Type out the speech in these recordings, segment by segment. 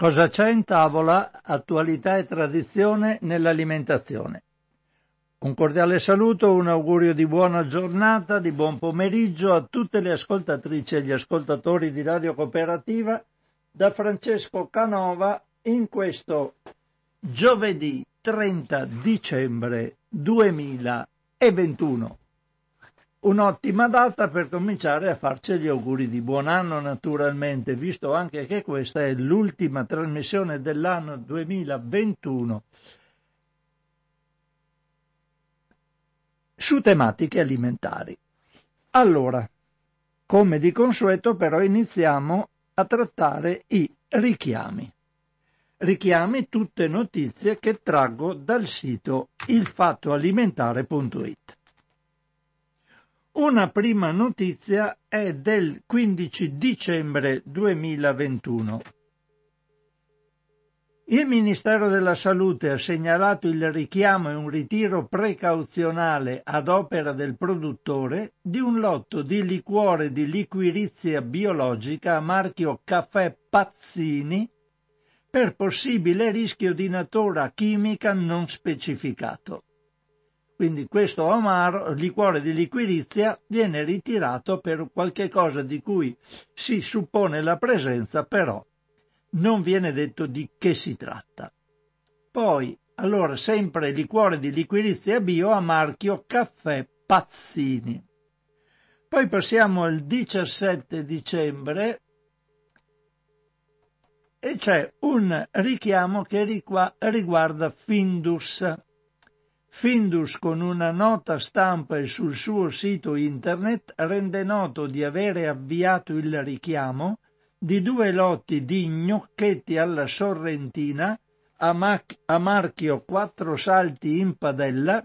Cosa c'è in tavola? Attualità e tradizione nell'alimentazione. Un cordiale saluto, un augurio di buona giornata, di buon pomeriggio a tutte le ascoltatrici e gli ascoltatori di Radio Cooperativa da Francesco Canova in questo giovedì 30 dicembre 2021. Un'ottima data per cominciare a farci gli auguri di buon anno naturalmente, visto anche che questa è l'ultima trasmissione dell'anno 2021 su tematiche alimentari. Allora, come di consueto però iniziamo a trattare i richiami. Richiami tutte notizie che traggo dal sito ilfattoalimentare.it. Una prima notizia è del 15 dicembre 2021. Il Ministero della Salute ha segnalato il richiamo e un ritiro precauzionale ad opera del produttore di un lotto di liquore di liquirizia biologica a marchio Caffè Pazzini per possibile rischio di natura chimica non specificato. Quindi questo amaro, liquore di liquirizia, viene ritirato per qualche cosa di cui si suppone la presenza, però non viene detto di che si tratta. Poi, allora, sempre liquore di liquirizia bio a marchio Caffè Pazzini. Poi passiamo al 17 dicembre e c'è un richiamo che riguarda Findus. Findus con una nota stampa sul suo sito internet rende noto di avere avviato il richiamo di due lotti di gnocchetti alla sorrentina a, mac- a marchio quattro salti in padella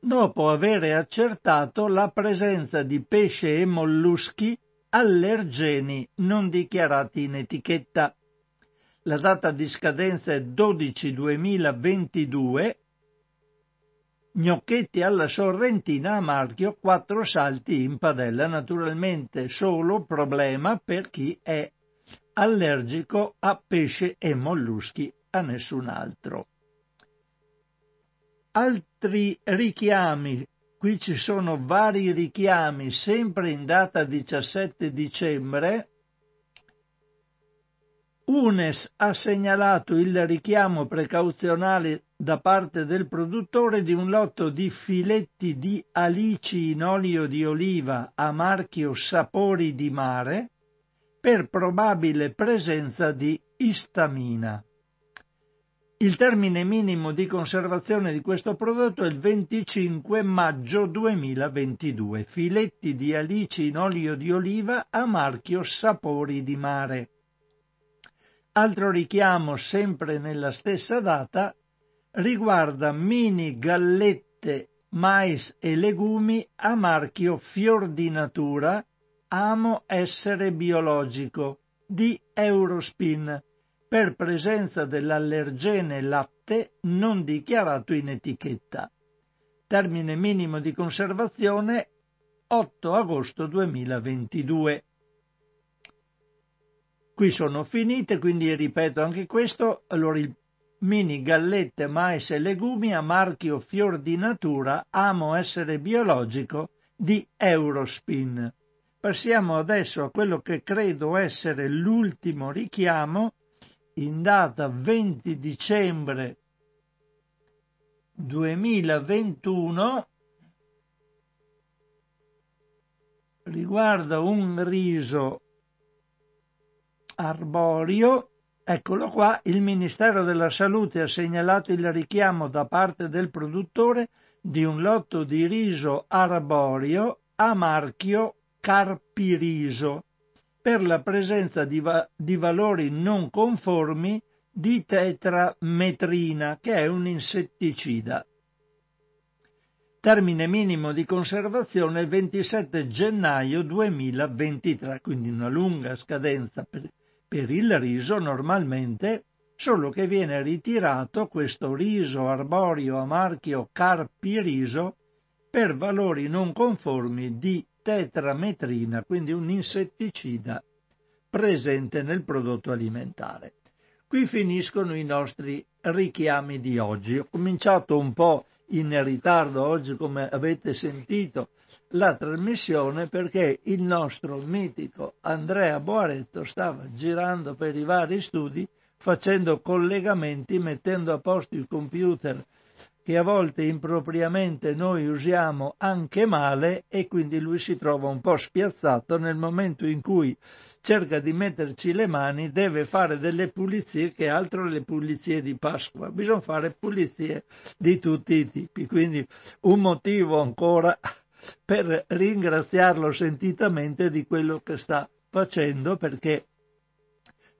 dopo avere accertato la presenza di pesce e molluschi allergeni non dichiarati in etichetta. La data di scadenza è 12 2022 gnocchetti alla sorrentina a marchio quattro salti in padella, naturalmente solo problema per chi è allergico a pesce e molluschi, a nessun altro. Altri richiami, qui ci sono vari richiami, sempre in data 17 dicembre, UNES ha segnalato il richiamo precauzionale da parte del produttore di un lotto di filetti di alici in olio di oliva a marchio Sapori di mare per probabile presenza di istamina. Il termine minimo di conservazione di questo prodotto è il 25 maggio 2022. Filetti di alici in olio di oliva a marchio Sapori di mare. Altro richiamo sempre nella stessa data riguarda mini gallette mais e legumi a marchio Fior di Natura Amo Essere Biologico di Eurospin per presenza dell'allergene latte non dichiarato in etichetta. Termine minimo di conservazione 8 agosto 2022. Qui sono finite, quindi ripeto anche questo. Allora il mini gallette, mais e legumi a marchio Fior di Natura Amo Essere Biologico di Eurospin. Passiamo adesso a quello che credo essere l'ultimo richiamo in data 20 dicembre 2021 riguarda un riso arborio, eccolo qua, il Ministero della Salute ha segnalato il richiamo da parte del produttore di un lotto di riso arborio a marchio Carpiriso per la presenza di, va- di valori non conformi di tetrametrina, che è un insetticida. Termine minimo di conservazione 27 gennaio 2023, quindi una lunga scadenza per, per il riso normalmente, solo che viene ritirato questo riso arborio a marchio Carpi Riso per valori non conformi di tetrametrina, quindi un insetticida presente nel prodotto alimentare. Qui finiscono i nostri richiami di oggi. Ho cominciato un po' in ritardo oggi, come avete sentito, la trasmissione perché il nostro mitico Andrea Boaretto stava girando per i vari studi facendo collegamenti, mettendo a posto il computer che a volte impropriamente noi usiamo anche male e quindi lui si trova un po' spiazzato nel momento in cui cerca di metterci le mani, deve fare delle pulizie che altro le pulizie di Pasqua, bisogna fare pulizie di tutti i tipi, quindi un motivo ancora per ringraziarlo sentitamente di quello che sta facendo perché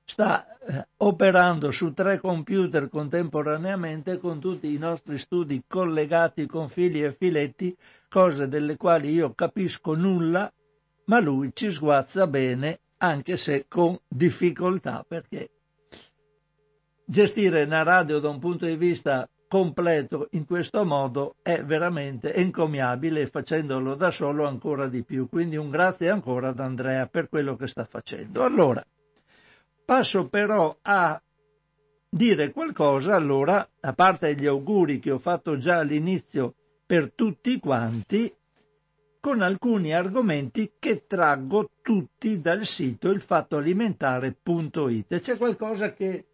sta eh, operando su tre computer contemporaneamente con tutti i nostri studi collegati con fili e filetti, cose delle quali io capisco nulla, ma lui ci sguazza bene, anche se con difficoltà, perché gestire una radio da un punto di vista completo in questo modo è veramente encomiabile facendolo da solo ancora di più. Quindi un grazie ancora ad Andrea per quello che sta facendo. Allora, passo però a dire qualcosa, allora, a parte gli auguri che ho fatto già all'inizio per tutti quanti, con alcuni argomenti che traggo tutti dal sito ilfattoalimentare.it. C'è qualcosa che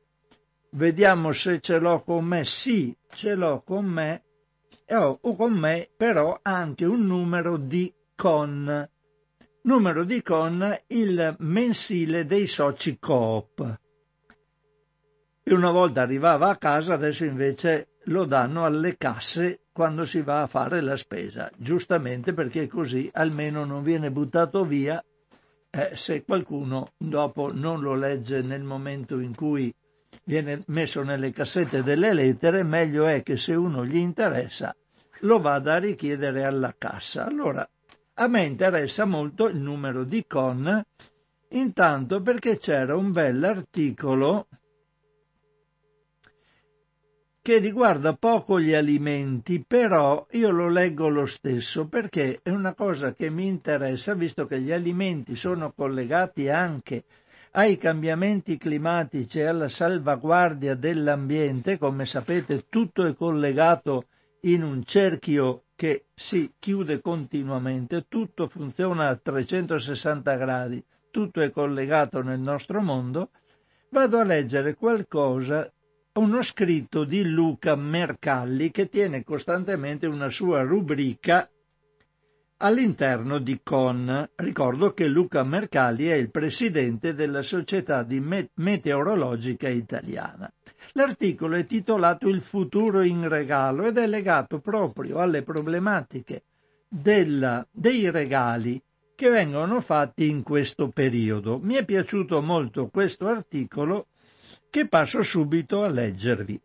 vediamo se ce l'ho con me, sì, ce l'ho con me, e ho con me però anche un numero di con, numero di con il mensile dei soci coop. E una volta arrivava a casa, adesso invece lo danno alle casse quando si va a fare la spesa, giustamente perché così almeno non viene buttato via eh, se qualcuno dopo non lo legge nel momento in cui viene messo nelle cassette delle lettere, meglio è che se uno gli interessa lo vada a richiedere alla cassa. Allora, a me interessa molto il numero di con, intanto perché c'era un bell'articolo che riguarda poco gli alimenti, però io lo leggo lo stesso perché è una cosa che mi interessa, visto che gli alimenti sono collegati anche ai cambiamenti climatici e alla salvaguardia dell'ambiente, come sapete tutto è collegato in un cerchio che si chiude continuamente, tutto funziona a 360 gradi, tutto è collegato nel nostro mondo, vado a leggere qualcosa, uno scritto di Luca Mercalli che tiene costantemente una sua rubrica all'interno di CON. Ricordo che Luca Mercalli è il presidente della Società Meteorologica Italiana. L'articolo è titolato Il futuro in regalo ed è legato proprio alle problematiche della, dei regali che vengono fatti in questo periodo. Mi è piaciuto molto questo articolo che passo subito a leggervi.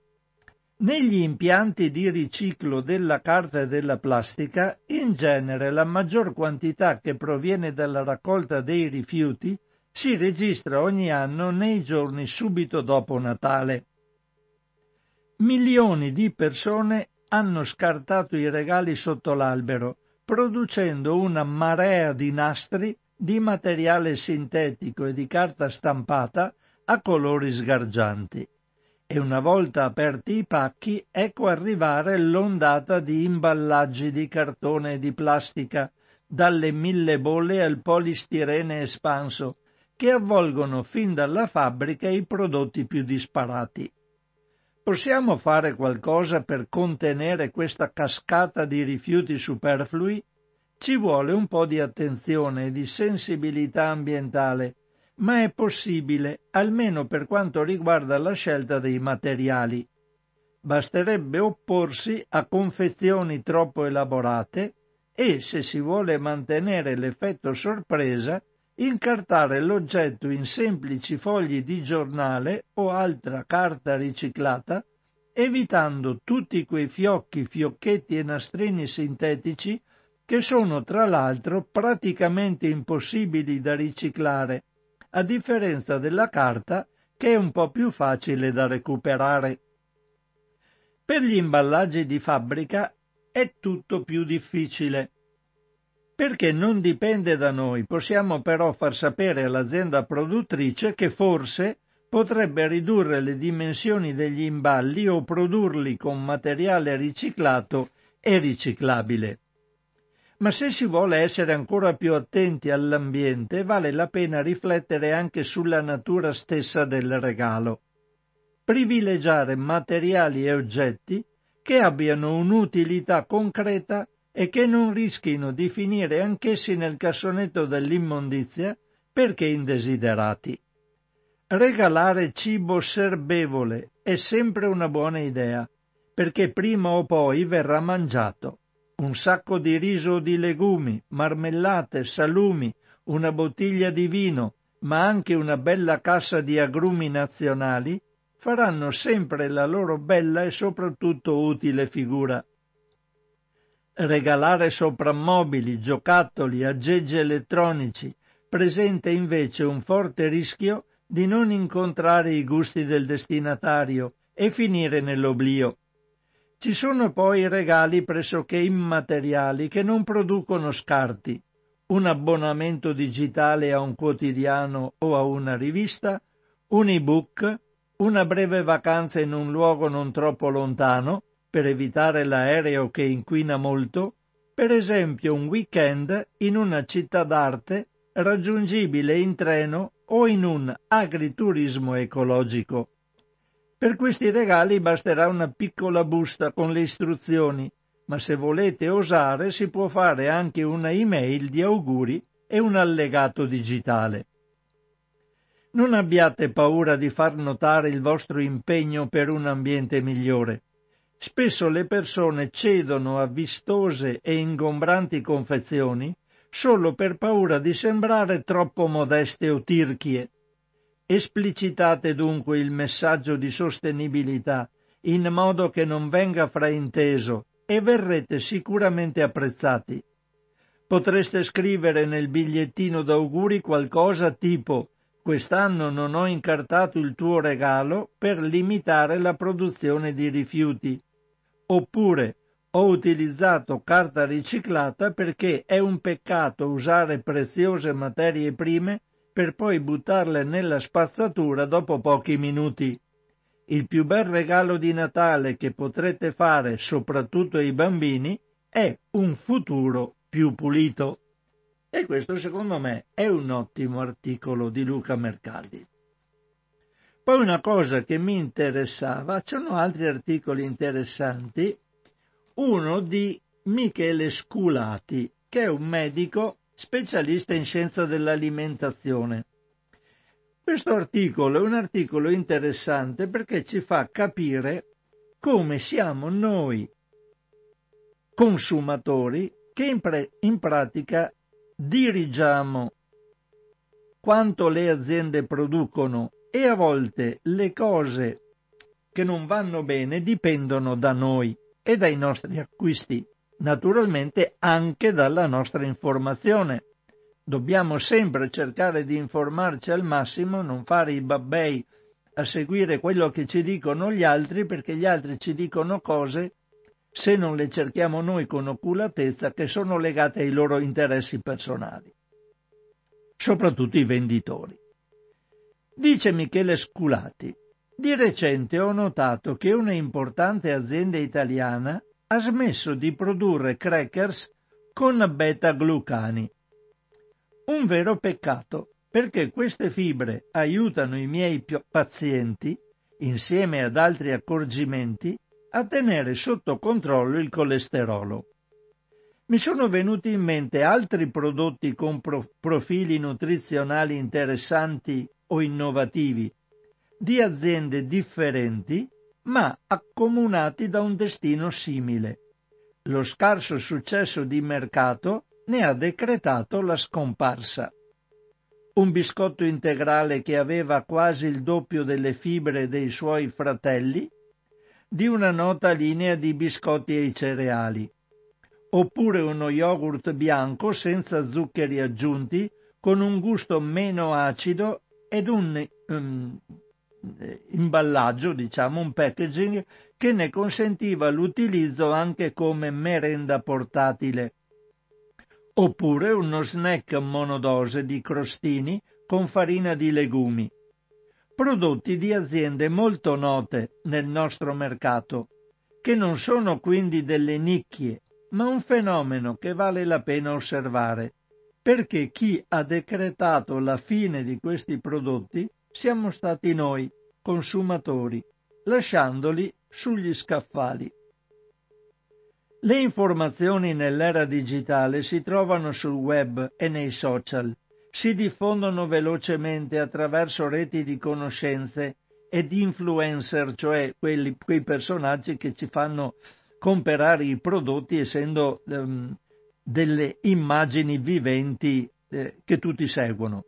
Negli impianti di riciclo della carta e della plastica, in genere la maggior quantità che proviene dalla raccolta dei rifiuti si registra ogni anno nei giorni subito dopo Natale. Milioni di persone hanno scartato i regali sotto l'albero, producendo una marea di nastri di materiale sintetico e di carta stampata a colori sgargianti e una volta aperti i pacchi ecco arrivare l'ondata di imballaggi di cartone e di plastica, dalle mille bolle al polistirene espanso, che avvolgono fin dalla fabbrica i prodotti più disparati. Possiamo fare qualcosa per contenere questa cascata di rifiuti superflui? Ci vuole un po' di attenzione e di sensibilità ambientale ma è possibile, almeno per quanto riguarda la scelta dei materiali. Basterebbe opporsi a confezioni troppo elaborate e, se si vuole mantenere l'effetto sorpresa, incartare l'oggetto in semplici fogli di giornale o altra carta riciclata, evitando tutti quei fiocchi, fiocchetti e nastrini sintetici che sono tra l'altro praticamente impossibili da riciclare a differenza della carta che è un po' più facile da recuperare. Per gli imballaggi di fabbrica è tutto più difficile. Perché non dipende da noi, possiamo però far sapere all'azienda produttrice che forse potrebbe ridurre le dimensioni degli imballi o produrli con materiale riciclato e riciclabile. Ma se si vuole essere ancora più attenti all'ambiente, vale la pena riflettere anche sulla natura stessa del regalo. Privilegiare materiali e oggetti che abbiano un'utilità concreta e che non rischino di finire anch'essi nel cassonetto dell'immondizia perché indesiderati. Regalare cibo serbevole è sempre una buona idea, perché prima o poi verrà mangiato un sacco di riso o di legumi, marmellate, salumi, una bottiglia di vino, ma anche una bella cassa di agrumi nazionali, faranno sempre la loro bella e soprattutto utile figura. Regalare soprammobili, giocattoli, aggeggi elettronici presenta invece un forte rischio di non incontrare i gusti del destinatario e finire nell'oblio. Ci sono poi regali pressoché immateriali che non producono scarti, un abbonamento digitale a un quotidiano o a una rivista, un ebook, una breve vacanza in un luogo non troppo lontano, per evitare l'aereo che inquina molto, per esempio un weekend in una città d'arte raggiungibile in treno o in un agriturismo ecologico. Per questi regali basterà una piccola busta con le istruzioni, ma se volete osare si può fare anche una email di auguri e un allegato digitale. Non abbiate paura di far notare il vostro impegno per un ambiente migliore. Spesso le persone cedono a vistose e ingombranti confezioni solo per paura di sembrare troppo modeste o tirchie. Esplicitate dunque il messaggio di sostenibilità in modo che non venga frainteso e verrete sicuramente apprezzati. Potreste scrivere nel bigliettino d'auguri qualcosa tipo Quest'anno non ho incartato il tuo regalo per limitare la produzione di rifiuti. Oppure ho utilizzato carta riciclata perché è un peccato usare preziose materie prime per poi buttarle nella spazzatura dopo pochi minuti. Il più bel regalo di Natale che potrete fare soprattutto ai bambini è un futuro più pulito. E questo secondo me è un ottimo articolo di Luca Mercaldi. Poi una cosa che mi interessava, c'erano altri articoli interessanti, uno di Michele Sculati, che è un medico specialista in scienza dell'alimentazione. Questo articolo è un articolo interessante perché ci fa capire come siamo noi consumatori che in, pre- in pratica dirigiamo quanto le aziende producono e a volte le cose che non vanno bene dipendono da noi e dai nostri acquisti naturalmente anche dalla nostra informazione. Dobbiamo sempre cercare di informarci al massimo, non fare i babbei a seguire quello che ci dicono gli altri, perché gli altri ci dicono cose, se non le cerchiamo noi con oculatezza, che sono legate ai loro interessi personali, soprattutto i venditori. Dice Michele Sculati, di recente ho notato che una importante azienda italiana ha smesso di produrre crackers con beta-glucani. Un vero peccato, perché queste fibre aiutano i miei pazienti, insieme ad altri accorgimenti, a tenere sotto controllo il colesterolo. Mi sono venuti in mente altri prodotti con pro- profili nutrizionali interessanti o innovativi, di aziende differenti ma accomunati da un destino simile. Lo scarso successo di mercato ne ha decretato la scomparsa. Un biscotto integrale che aveva quasi il doppio delle fibre dei suoi fratelli, di una nota linea di biscotti ai cereali, oppure uno yogurt bianco senza zuccheri aggiunti, con un gusto meno acido ed un um, imballaggio, diciamo, un packaging che ne consentiva l'utilizzo anche come merenda portatile. Oppure uno snack monodose di crostini con farina di legumi. prodotti di aziende molto note nel nostro mercato, che non sono quindi delle nicchie, ma un fenomeno che vale la pena osservare, perché chi ha decretato la fine di questi prodotti siamo stati noi, consumatori, lasciandoli sugli scaffali. Le informazioni nell'era digitale si trovano sul web e nei social, si diffondono velocemente attraverso reti di conoscenze e di influencer, cioè quelli, quei personaggi che ci fanno comprare i prodotti essendo um, delle immagini viventi eh, che tutti seguono.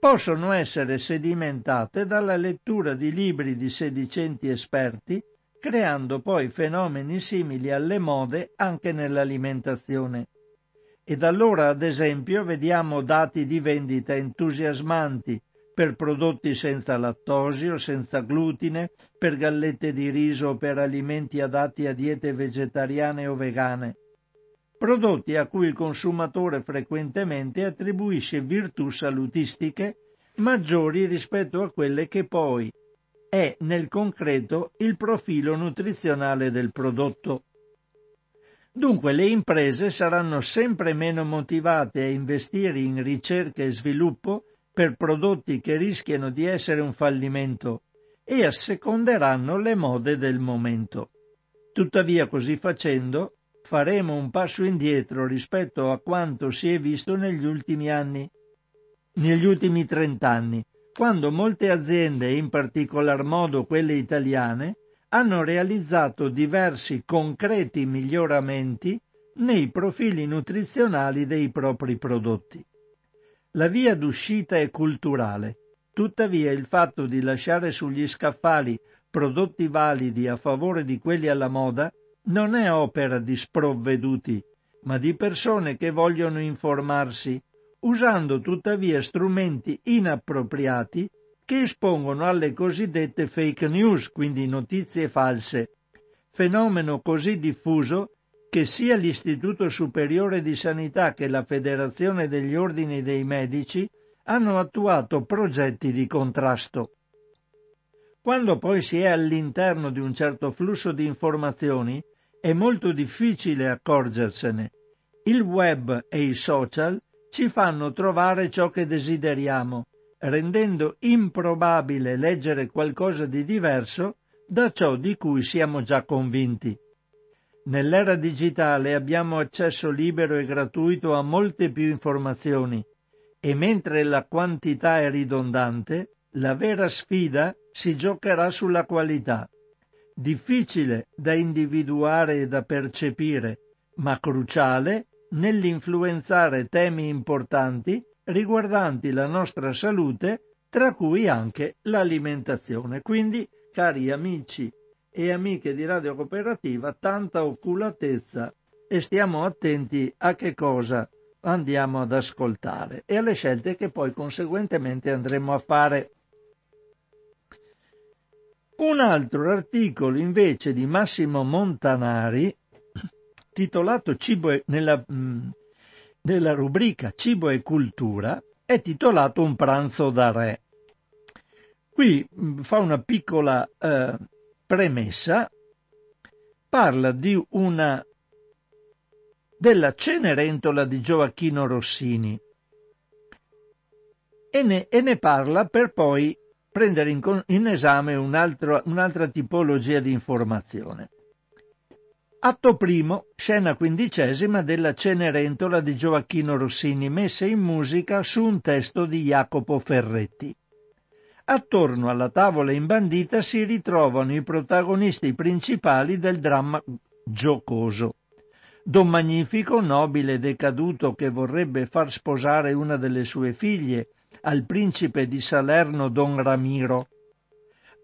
Possono essere sedimentate dalla lettura di libri di sedicenti esperti, creando poi fenomeni simili alle mode anche nell'alimentazione. Ed allora, ad esempio, vediamo dati di vendita entusiasmanti per prodotti senza lattosio, senza glutine, per gallette di riso o per alimenti adatti a diete vegetariane o vegane prodotti a cui il consumatore frequentemente attribuisce virtù salutistiche maggiori rispetto a quelle che poi è nel concreto il profilo nutrizionale del prodotto. Dunque le imprese saranno sempre meno motivate a investire in ricerca e sviluppo per prodotti che rischiano di essere un fallimento e asseconderanno le mode del momento. Tuttavia così facendo faremo un passo indietro rispetto a quanto si è visto negli ultimi anni, negli ultimi trent'anni, quando molte aziende, in particolar modo quelle italiane, hanno realizzato diversi concreti miglioramenti nei profili nutrizionali dei propri prodotti. La via d'uscita è culturale, tuttavia il fatto di lasciare sugli scaffali prodotti validi a favore di quelli alla moda non è opera di sprovveduti, ma di persone che vogliono informarsi, usando tuttavia strumenti inappropriati che espongono alle cosiddette fake news, quindi notizie false, fenomeno così diffuso che sia l'Istituto Superiore di Sanità che la Federazione degli Ordini dei Medici hanno attuato progetti di contrasto. Quando poi si è all'interno di un certo flusso di informazioni, è molto difficile accorgersene. Il web e i social ci fanno trovare ciò che desideriamo, rendendo improbabile leggere qualcosa di diverso da ciò di cui siamo già convinti. Nell'era digitale abbiamo accesso libero e gratuito a molte più informazioni e mentre la quantità è ridondante, la vera sfida si giocherà sulla qualità difficile da individuare e da percepire, ma cruciale nell'influenzare temi importanti riguardanti la nostra salute, tra cui anche l'alimentazione. Quindi, cari amici e amiche di Radio Cooperativa, tanta oculatezza e stiamo attenti a che cosa andiamo ad ascoltare e alle scelte che poi conseguentemente andremo a fare. Un altro articolo invece di Massimo Montanari, titolato Cibo e, nella, mh, nella rubrica Cibo e Cultura, è titolato Un pranzo da re. Qui mh, fa una piccola eh, premessa, parla una della Cenerentola di Gioacchino Rossini e ne, e ne parla per poi prendere in, in esame un altro, un'altra tipologia di informazione. Atto primo, scena quindicesima della Cenerentola di Gioacchino Rossini messa in musica su un testo di Jacopo Ferretti. Attorno alla tavola imbandita si ritrovano i protagonisti principali del dramma giocoso. Don Magnifico, nobile decaduto che vorrebbe far sposare una delle sue figlie al principe di Salerno Don Ramiro.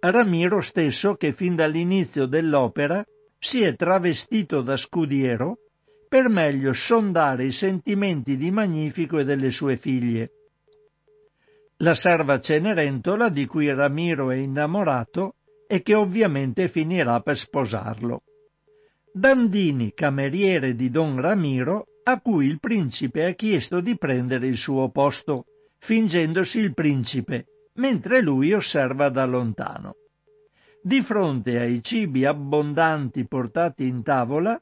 Ramiro stesso che fin dall'inizio dell'opera si è travestito da scudiero per meglio sondare i sentimenti di Magnifico e delle sue figlie. La serva Cenerentola di cui Ramiro è innamorato e che ovviamente finirà per sposarlo. Dandini, cameriere di Don Ramiro, a cui il principe ha chiesto di prendere il suo posto fingendosi il principe, mentre lui osserva da lontano. Di fronte ai cibi abbondanti portati in tavola,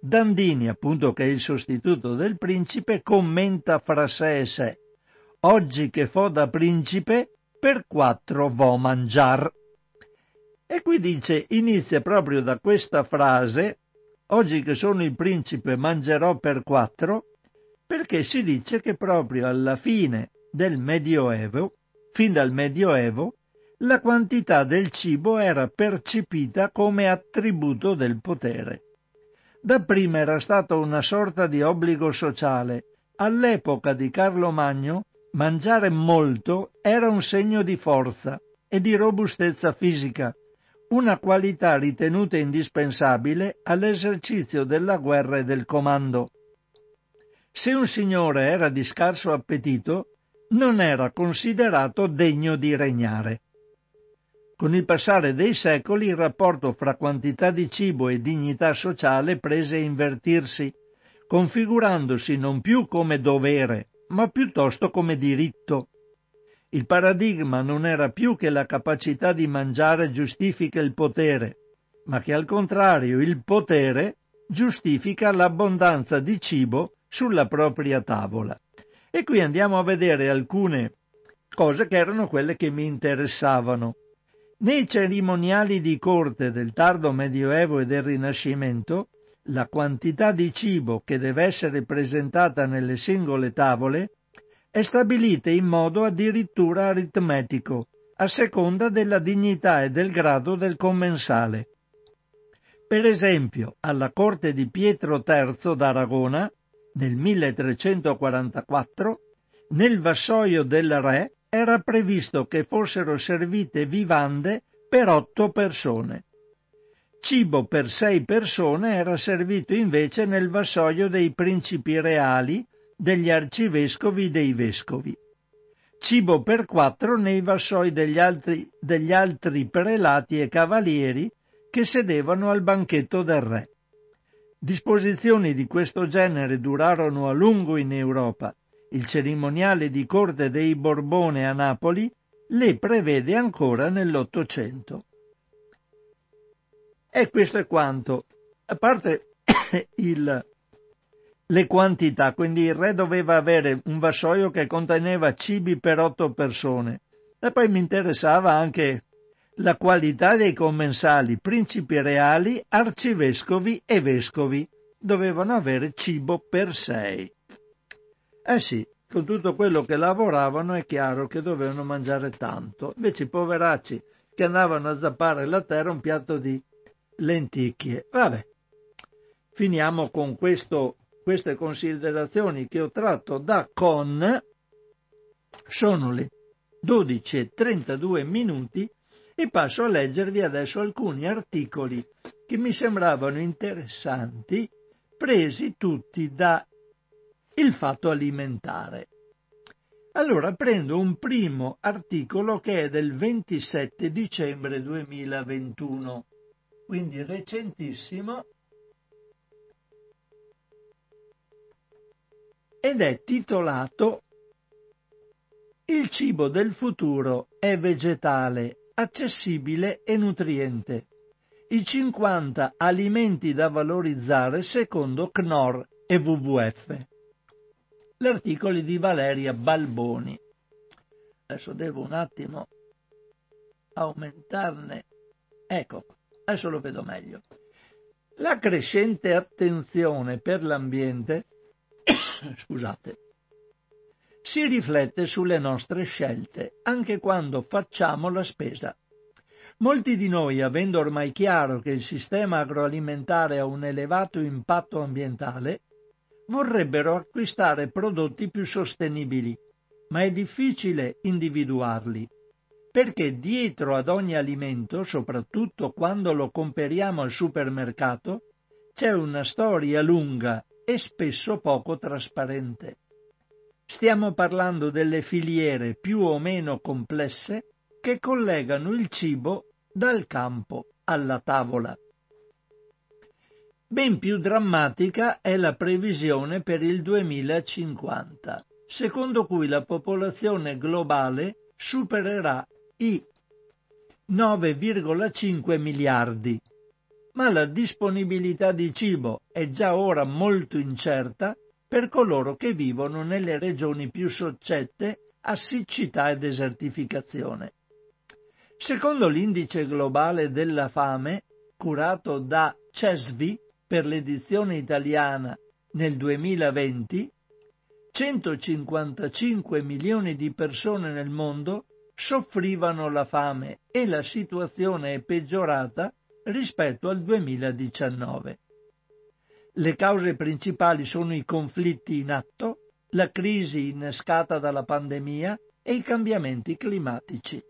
Dandini, appunto che è il sostituto del principe, commenta fra sé e sé Oggi che fo da principe, per quattro vo mangiar. E qui dice, inizia proprio da questa frase, oggi che sono il principe mangerò per quattro, perché si dice che proprio alla fine del Medioevo, fin dal Medioevo, la quantità del cibo era percepita come attributo del potere. Dapprima era stato una sorta di obbligo sociale. All'epoca di Carlo Magno mangiare molto era un segno di forza e di robustezza fisica, una qualità ritenuta indispensabile all'esercizio della guerra e del comando. Se un signore era di scarso appetito, non era considerato degno di regnare. Con il passare dei secoli il rapporto fra quantità di cibo e dignità sociale prese a invertirsi, configurandosi non più come dovere, ma piuttosto come diritto. Il paradigma non era più che la capacità di mangiare giustifica il potere, ma che al contrario il potere giustifica l'abbondanza di cibo sulla propria tavola. E qui andiamo a vedere alcune cose che erano quelle che mi interessavano. Nei cerimoniali di corte del tardo Medioevo e del Rinascimento, la quantità di cibo che deve essere presentata nelle singole tavole è stabilita in modo addirittura aritmetico, a seconda della dignità e del grado del commensale. Per esempio, alla corte di Pietro III d'Aragona, nel 1344, nel vassoio del re era previsto che fossero servite vivande per otto persone. Cibo per sei persone era servito invece nel vassoio dei principi reali degli arcivescovi dei vescovi. Cibo per quattro nei vassoi degli altri, degli altri prelati e cavalieri che sedevano al banchetto del re. Disposizioni di questo genere durarono a lungo in Europa. Il cerimoniale di corte dei Borbone a Napoli le prevede ancora nell'Ottocento. E questo è quanto. A parte il, le quantità, quindi il re doveva avere un vassoio che conteneva cibi per otto persone. E poi mi interessava anche la qualità dei commensali, principi reali, arcivescovi e vescovi. Dovevano avere cibo per sei. Eh sì, con tutto quello che lavoravano è chiaro che dovevano mangiare tanto. Invece i poveracci che andavano a zappare la terra un piatto di lenticchie. Vabbè, finiamo con questo queste considerazioni che ho tratto da Con sono le 12.32 minuti e passo a leggervi adesso alcuni articoli che mi sembravano interessanti, presi tutti da il fatto alimentare. Allora prendo un primo articolo che è del 27 dicembre 2021, quindi recentissimo, ed è titolato Il cibo del futuro è vegetale, accessibile e nutriente. I 50 alimenti da valorizzare secondo Knorr e WWF. L'articolo di Valeria Balboni. Adesso devo un attimo aumentarne. Ecco, adesso lo vedo meglio. La crescente attenzione per l'ambiente scusate, si riflette sulle nostre scelte, anche quando facciamo la spesa. Molti di noi, avendo ormai chiaro che il sistema agroalimentare ha un elevato impatto ambientale, vorrebbero acquistare prodotti più sostenibili, ma è difficile individuarli, perché dietro ad ogni alimento, soprattutto quando lo comperiamo al supermercato, c'è una storia lunga e spesso poco trasparente. Stiamo parlando delle filiere più o meno complesse che collegano il cibo dal campo alla tavola. Ben più drammatica è la previsione per il 2050, secondo cui la popolazione globale supererà i 9,5 miliardi, ma la disponibilità di cibo è già ora molto incerta per coloro che vivono nelle regioni più soggette a siccità e desertificazione. Secondo l'indice globale della fame, curato da CESVI per l'edizione italiana nel 2020, 155 milioni di persone nel mondo soffrivano la fame e la situazione è peggiorata rispetto al 2019. Le cause principali sono i conflitti in atto, la crisi innescata dalla pandemia e i cambiamenti climatici.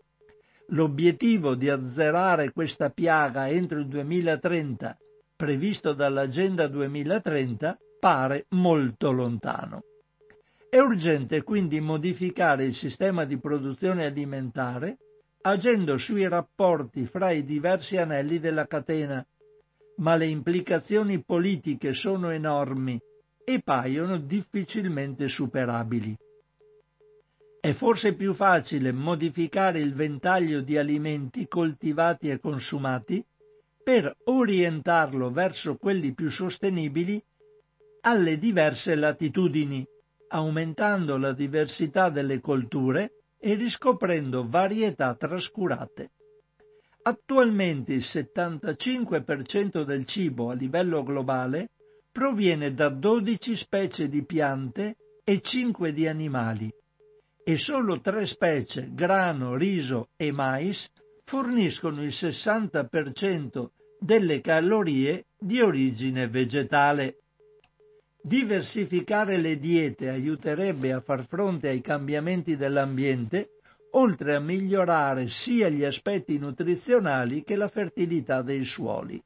L'obiettivo di azzerare questa piaga entro il 2030, previsto dall'Agenda 2030, pare molto lontano. È urgente quindi modificare il sistema di produzione alimentare agendo sui rapporti fra i diversi anelli della catena, ma le implicazioni politiche sono enormi e paiono difficilmente superabili. È forse più facile modificare il ventaglio di alimenti coltivati e consumati per orientarlo verso quelli più sostenibili alle diverse latitudini aumentando la diversità delle colture e riscoprendo varietà trascurate. Attualmente il 75% del cibo a livello globale proviene da 12 specie di piante e 5 di animali e solo tre specie, grano, riso e mais, forniscono il 60% delle calorie di origine vegetale. Diversificare le diete aiuterebbe a far fronte ai cambiamenti dell'ambiente, oltre a migliorare sia gli aspetti nutrizionali che la fertilità dei suoli.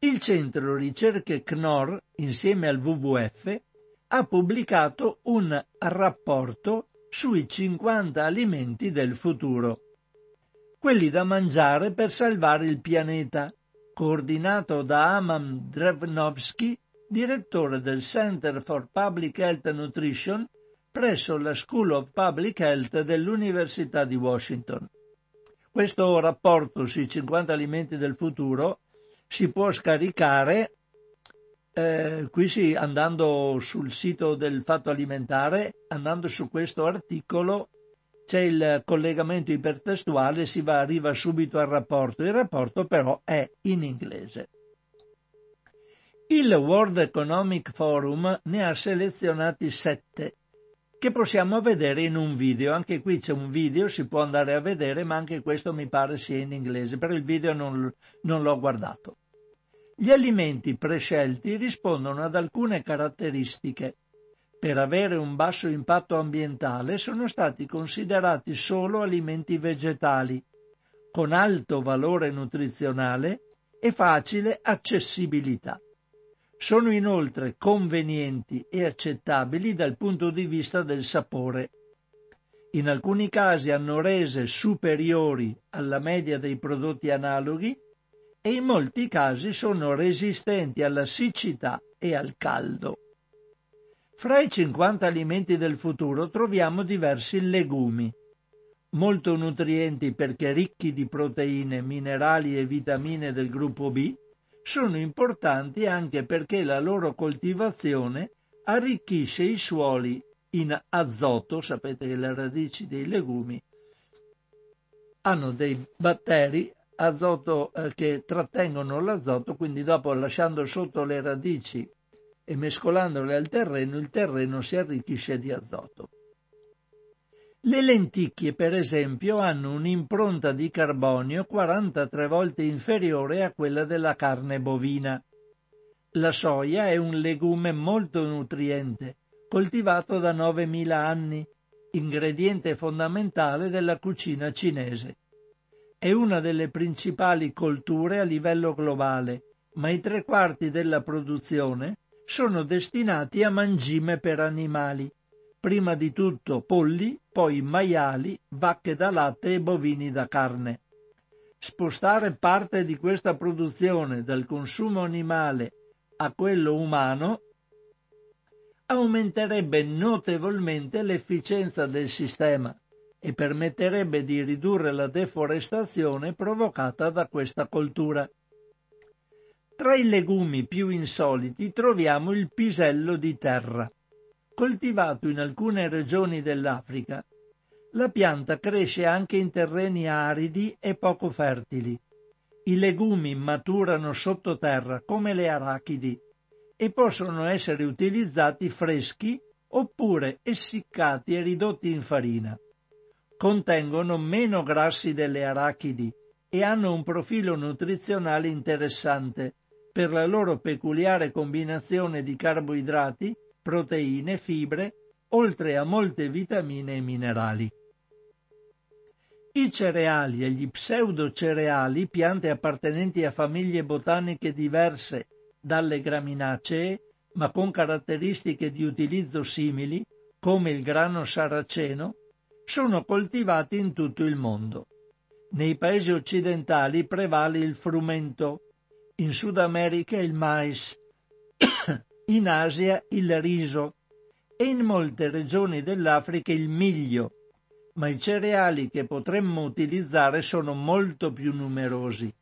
Il centro ricerche CNOR, insieme al WWF, ha pubblicato un rapporto sui 50 alimenti del futuro, quelli da mangiare per salvare il pianeta, coordinato da Aman Drevnovsky direttore del Center for Public Health Nutrition presso la School of Public Health dell'Università di Washington. Questo rapporto sui 50 alimenti del futuro si può scaricare eh, qui sì, andando sul sito del Fatto Alimentare, andando su questo articolo c'è il collegamento ipertestuale, si va, arriva subito al rapporto. Il rapporto però è in inglese. Il World Economic Forum ne ha selezionati sette che possiamo vedere in un video. Anche qui c'è un video, si può andare a vedere, ma anche questo mi pare sia in inglese, però il video non, non l'ho guardato. Gli alimenti prescelti rispondono ad alcune caratteristiche. Per avere un basso impatto ambientale sono stati considerati solo alimenti vegetali, con alto valore nutrizionale e facile accessibilità. Sono inoltre convenienti e accettabili dal punto di vista del sapore. In alcuni casi hanno rese superiori alla media dei prodotti analoghi e in molti casi sono resistenti alla siccità e al caldo. Fra i 50 alimenti del futuro troviamo diversi legumi, molto nutrienti perché ricchi di proteine, minerali e vitamine del gruppo B, sono importanti anche perché la loro coltivazione arricchisce i suoli in azoto, sapete che le radici dei legumi hanno dei batteri azoto eh, che trattengono l'azoto, quindi dopo lasciando sotto le radici e mescolandole al terreno, il terreno si arricchisce di azoto. Le lenticchie, per esempio, hanno un'impronta di carbonio 43 volte inferiore a quella della carne bovina. La soia è un legume molto nutriente, coltivato da 9.000 anni, ingrediente fondamentale della cucina cinese. È una delle principali colture a livello globale, ma i tre quarti della produzione sono destinati a mangime per animali prima di tutto polli, poi maiali, vacche da latte e bovini da carne. Spostare parte di questa produzione dal consumo animale a quello umano aumenterebbe notevolmente l'efficienza del sistema, e permetterebbe di ridurre la deforestazione provocata da questa coltura. Tra i legumi più insoliti troviamo il pisello di terra. Coltivato in alcune regioni dell'Africa, la pianta cresce anche in terreni aridi e poco fertili. I legumi maturano sottoterra come le arachidi e possono essere utilizzati freschi oppure essiccati e ridotti in farina. Contengono meno grassi delle arachidi e hanno un profilo nutrizionale interessante per la loro peculiare combinazione di carboidrati, proteine, fibre, oltre a molte vitamine e minerali. I cereali e gli pseudocereali, piante appartenenti a famiglie botaniche diverse dalle graminacee, ma con caratteristiche di utilizzo simili, come il grano saraceno, sono coltivati in tutto il mondo. Nei paesi occidentali prevale il frumento, in Sud America il mais, in Asia il riso e in molte regioni dell'Africa il miglio, ma i cereali che potremmo utilizzare sono molto più numerosi.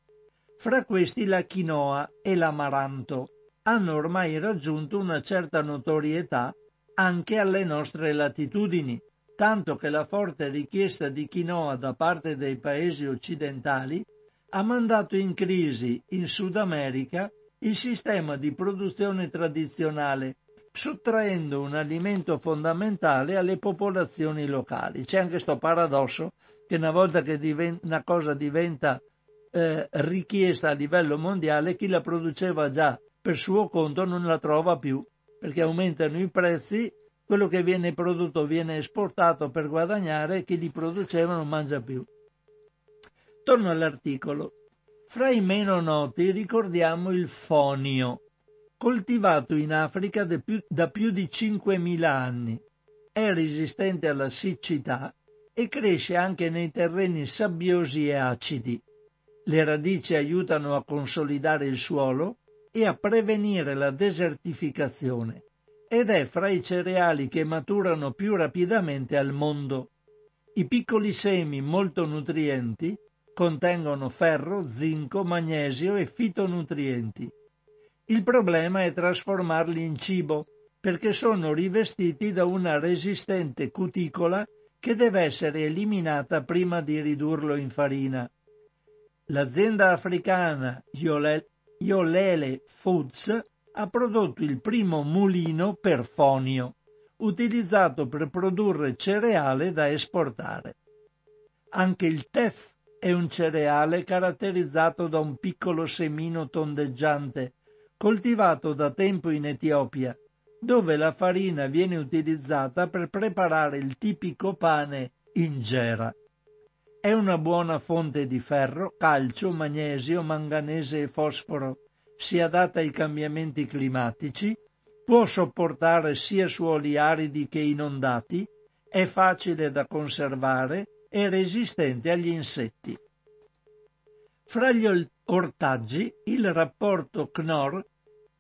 Fra questi la quinoa e l'amaranto hanno ormai raggiunto una certa notorietà anche alle nostre latitudini, tanto che la forte richiesta di quinoa da parte dei paesi occidentali ha mandato in crisi in Sud America il sistema di produzione tradizionale sottraendo un alimento fondamentale alle popolazioni locali. C'è anche questo paradosso che una volta che una cosa diventa eh, richiesta a livello mondiale, chi la produceva già per suo conto non la trova più, perché aumentano i prezzi, quello che viene prodotto viene esportato per guadagnare chi li produceva non mangia più. Torno all'articolo. Fra i meno noti ricordiamo il fonio, coltivato in Africa più, da più di 5.000 anni. È resistente alla siccità e cresce anche nei terreni sabbiosi e acidi. Le radici aiutano a consolidare il suolo e a prevenire la desertificazione ed è fra i cereali che maturano più rapidamente al mondo. I piccoli semi molto nutrienti contengono ferro, zinco, magnesio e fitonutrienti il problema è trasformarli in cibo, perché sono rivestiti da una resistente cuticola che deve essere eliminata prima di ridurlo in farina. L'azienda africana Yolele Foods ha prodotto il primo mulino per fonio, utilizzato per produrre cereale da esportare. Anche il tef è un cereale caratterizzato da un piccolo semino tondeggiante coltivato da tempo in Etiopia, dove la farina viene utilizzata per preparare il tipico pane injera. È una buona fonte di ferro, calcio, magnesio, manganese e fosforo. Si adatta ai cambiamenti climatici, può sopportare sia suoli aridi che inondati, è facile da conservare e resistente agli insetti. Fra gli ortaggi il rapporto Knorr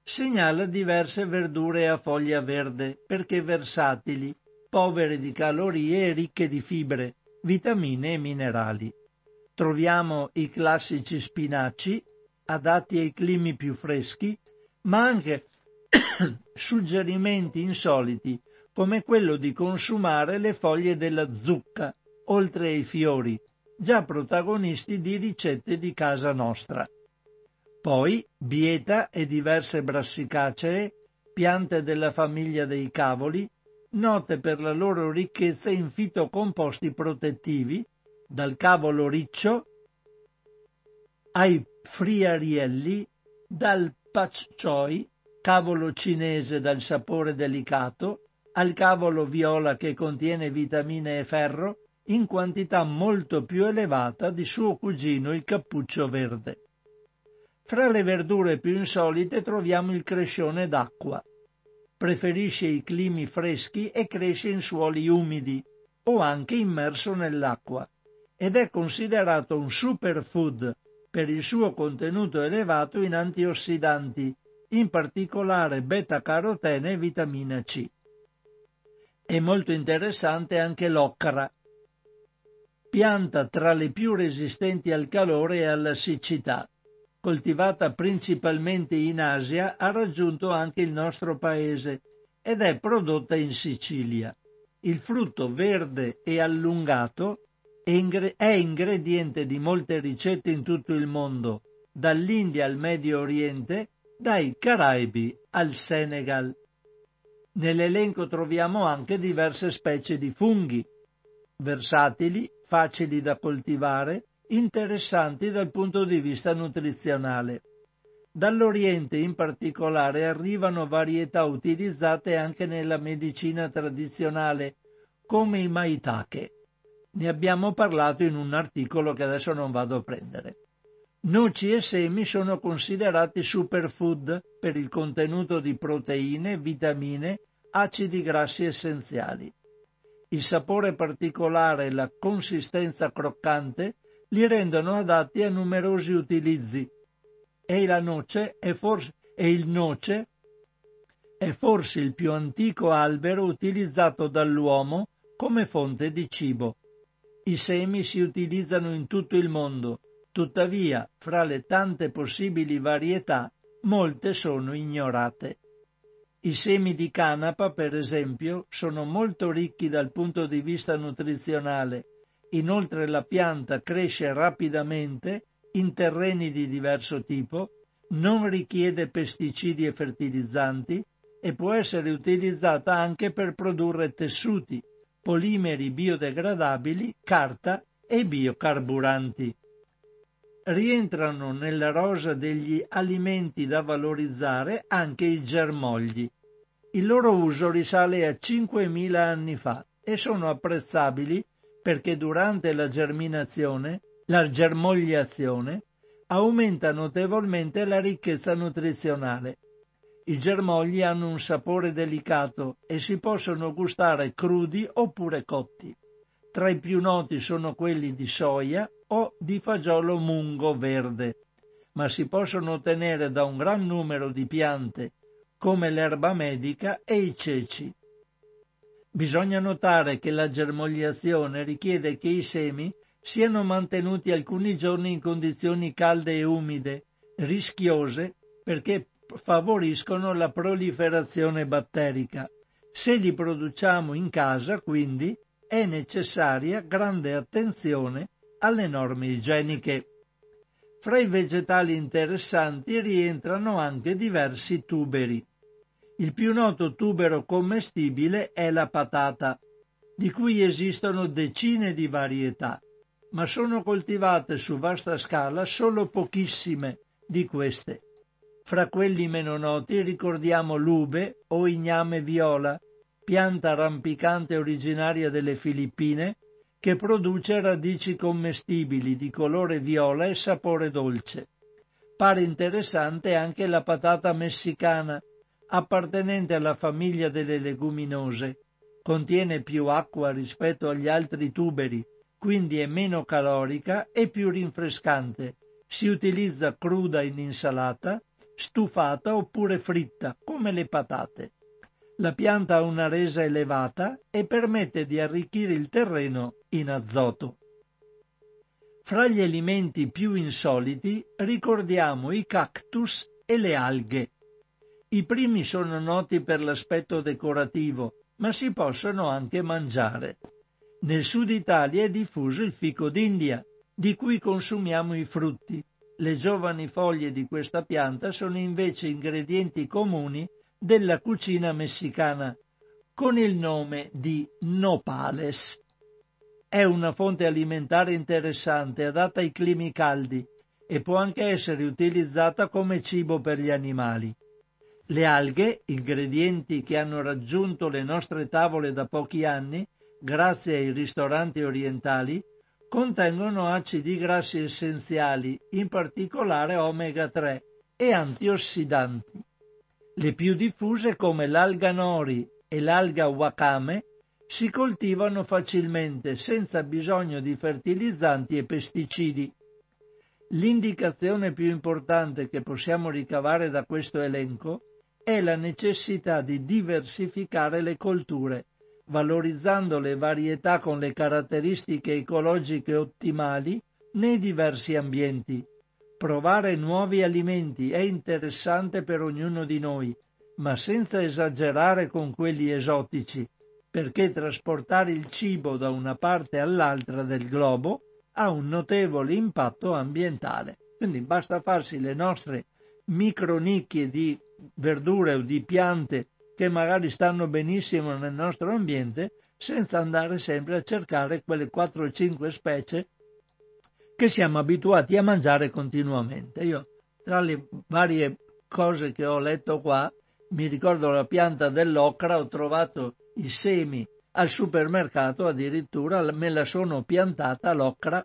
segnala diverse verdure a foglia verde perché versatili, povere di calorie e ricche di fibre, vitamine e minerali. Troviamo i classici spinaci, adatti ai climi più freschi, ma anche suggerimenti insoliti come quello di consumare le foglie della zucca, oltre ai fiori, già protagonisti di ricette di casa nostra. Poi bieta e diverse brassicacee, piante della famiglia dei cavoli, note per la loro ricchezza in fitocomposti protettivi, dal cavolo riccio ai friarielli, dal pak choi, cavolo cinese dal sapore delicato, al cavolo viola che contiene vitamine e ferro, in quantità molto più elevata di suo cugino il cappuccio verde. Fra le verdure più insolite troviamo il crescione d'acqua. Preferisce i climi freschi e cresce in suoli umidi o anche immerso nell'acqua ed è considerato un superfood per il suo contenuto elevato in antiossidanti, in particolare beta-carotene e vitamina C. È molto interessante anche l'ocra, pianta tra le più resistenti al calore e alla siccità. Coltivata principalmente in Asia, ha raggiunto anche il nostro paese ed è prodotta in Sicilia. Il frutto verde e allungato è ingrediente di molte ricette in tutto il mondo, dall'India al Medio Oriente, dai Caraibi al Senegal. Nell'elenco troviamo anche diverse specie di funghi, versatili, facili da coltivare, interessanti dal punto di vista nutrizionale. Dall'Oriente in particolare arrivano varietà utilizzate anche nella medicina tradizionale, come i maitake. Ne abbiamo parlato in un articolo che adesso non vado a prendere. Noci e semi sono considerati superfood per il contenuto di proteine, vitamine, acidi grassi essenziali. Il sapore particolare e la consistenza croccante li rendono adatti a numerosi utilizzi e noce forse, e il noce è forse il più antico albero utilizzato dall'uomo come fonte di cibo. I semi si utilizzano in tutto il mondo, tuttavia fra le tante possibili varietà molte sono ignorate. I semi di canapa, per esempio, sono molto ricchi dal punto di vista nutrizionale. Inoltre la pianta cresce rapidamente in terreni di diverso tipo, non richiede pesticidi e fertilizzanti e può essere utilizzata anche per produrre tessuti, polimeri biodegradabili, carta e biocarburanti. Rientrano nella rosa degli alimenti da valorizzare anche i germogli. Il loro uso risale a 5.000 anni fa e sono apprezzabili perché durante la germinazione, la germogliazione, aumenta notevolmente la ricchezza nutrizionale. I germogli hanno un sapore delicato e si possono gustare crudi oppure cotti. Tra i più noti sono quelli di soia o di fagiolo mungo verde, ma si possono ottenere da un gran numero di piante come l'erba medica e i ceci. Bisogna notare che la germogliazione richiede che i semi siano mantenuti alcuni giorni in condizioni calde e umide, rischiose perché favoriscono la proliferazione batterica. Se li produciamo in casa, quindi, è necessaria grande attenzione alle norme igieniche. Fra i vegetali interessanti rientrano anche diversi tuberi. Il più noto tubero commestibile è la patata, di cui esistono decine di varietà, ma sono coltivate su vasta scala solo pochissime di queste. Fra quelli meno noti ricordiamo l'ube o igname viola, pianta rampicante originaria delle Filippine, che produce radici commestibili di colore viola e sapore dolce. Pare interessante anche la patata messicana, appartenente alla famiglia delle leguminose. Contiene più acqua rispetto agli altri tuberi, quindi è meno calorica e più rinfrescante. Si utilizza cruda in insalata, stufata oppure fritta, come le patate. La pianta ha una resa elevata e permette di arricchire il terreno in azoto. Fra gli alimenti più insoliti ricordiamo i cactus e le alghe. I primi sono noti per l'aspetto decorativo, ma si possono anche mangiare. Nel sud Italia è diffuso il fico d'India, di cui consumiamo i frutti. Le giovani foglie di questa pianta sono invece ingredienti comuni della cucina messicana, con il nome di nopales. È una fonte alimentare interessante adatta ai climi caldi e può anche essere utilizzata come cibo per gli animali. Le alghe, ingredienti che hanno raggiunto le nostre tavole da pochi anni, grazie ai ristoranti orientali, contengono acidi grassi essenziali, in particolare omega 3, e antiossidanti. Le più diffuse come l'alga nori e l'alga wakame si coltivano facilmente senza bisogno di fertilizzanti e pesticidi. L'indicazione più importante che possiamo ricavare da questo elenco è la necessità di diversificare le colture, valorizzando le varietà con le caratteristiche ecologiche ottimali nei diversi ambienti. Provare nuovi alimenti è interessante per ognuno di noi, ma senza esagerare con quelli esotici, perché trasportare il cibo da una parte all'altra del globo ha un notevole impatto ambientale. Quindi basta farsi le nostre micronicchie di verdure o di piante che magari stanno benissimo nel nostro ambiente senza andare sempre a cercare quelle 4 o 5 specie che siamo abituati a mangiare continuamente. Io, tra le varie cose che ho letto qua, mi ricordo la pianta dell'ocra, ho trovato i semi al supermercato, addirittura me la sono piantata l'ocra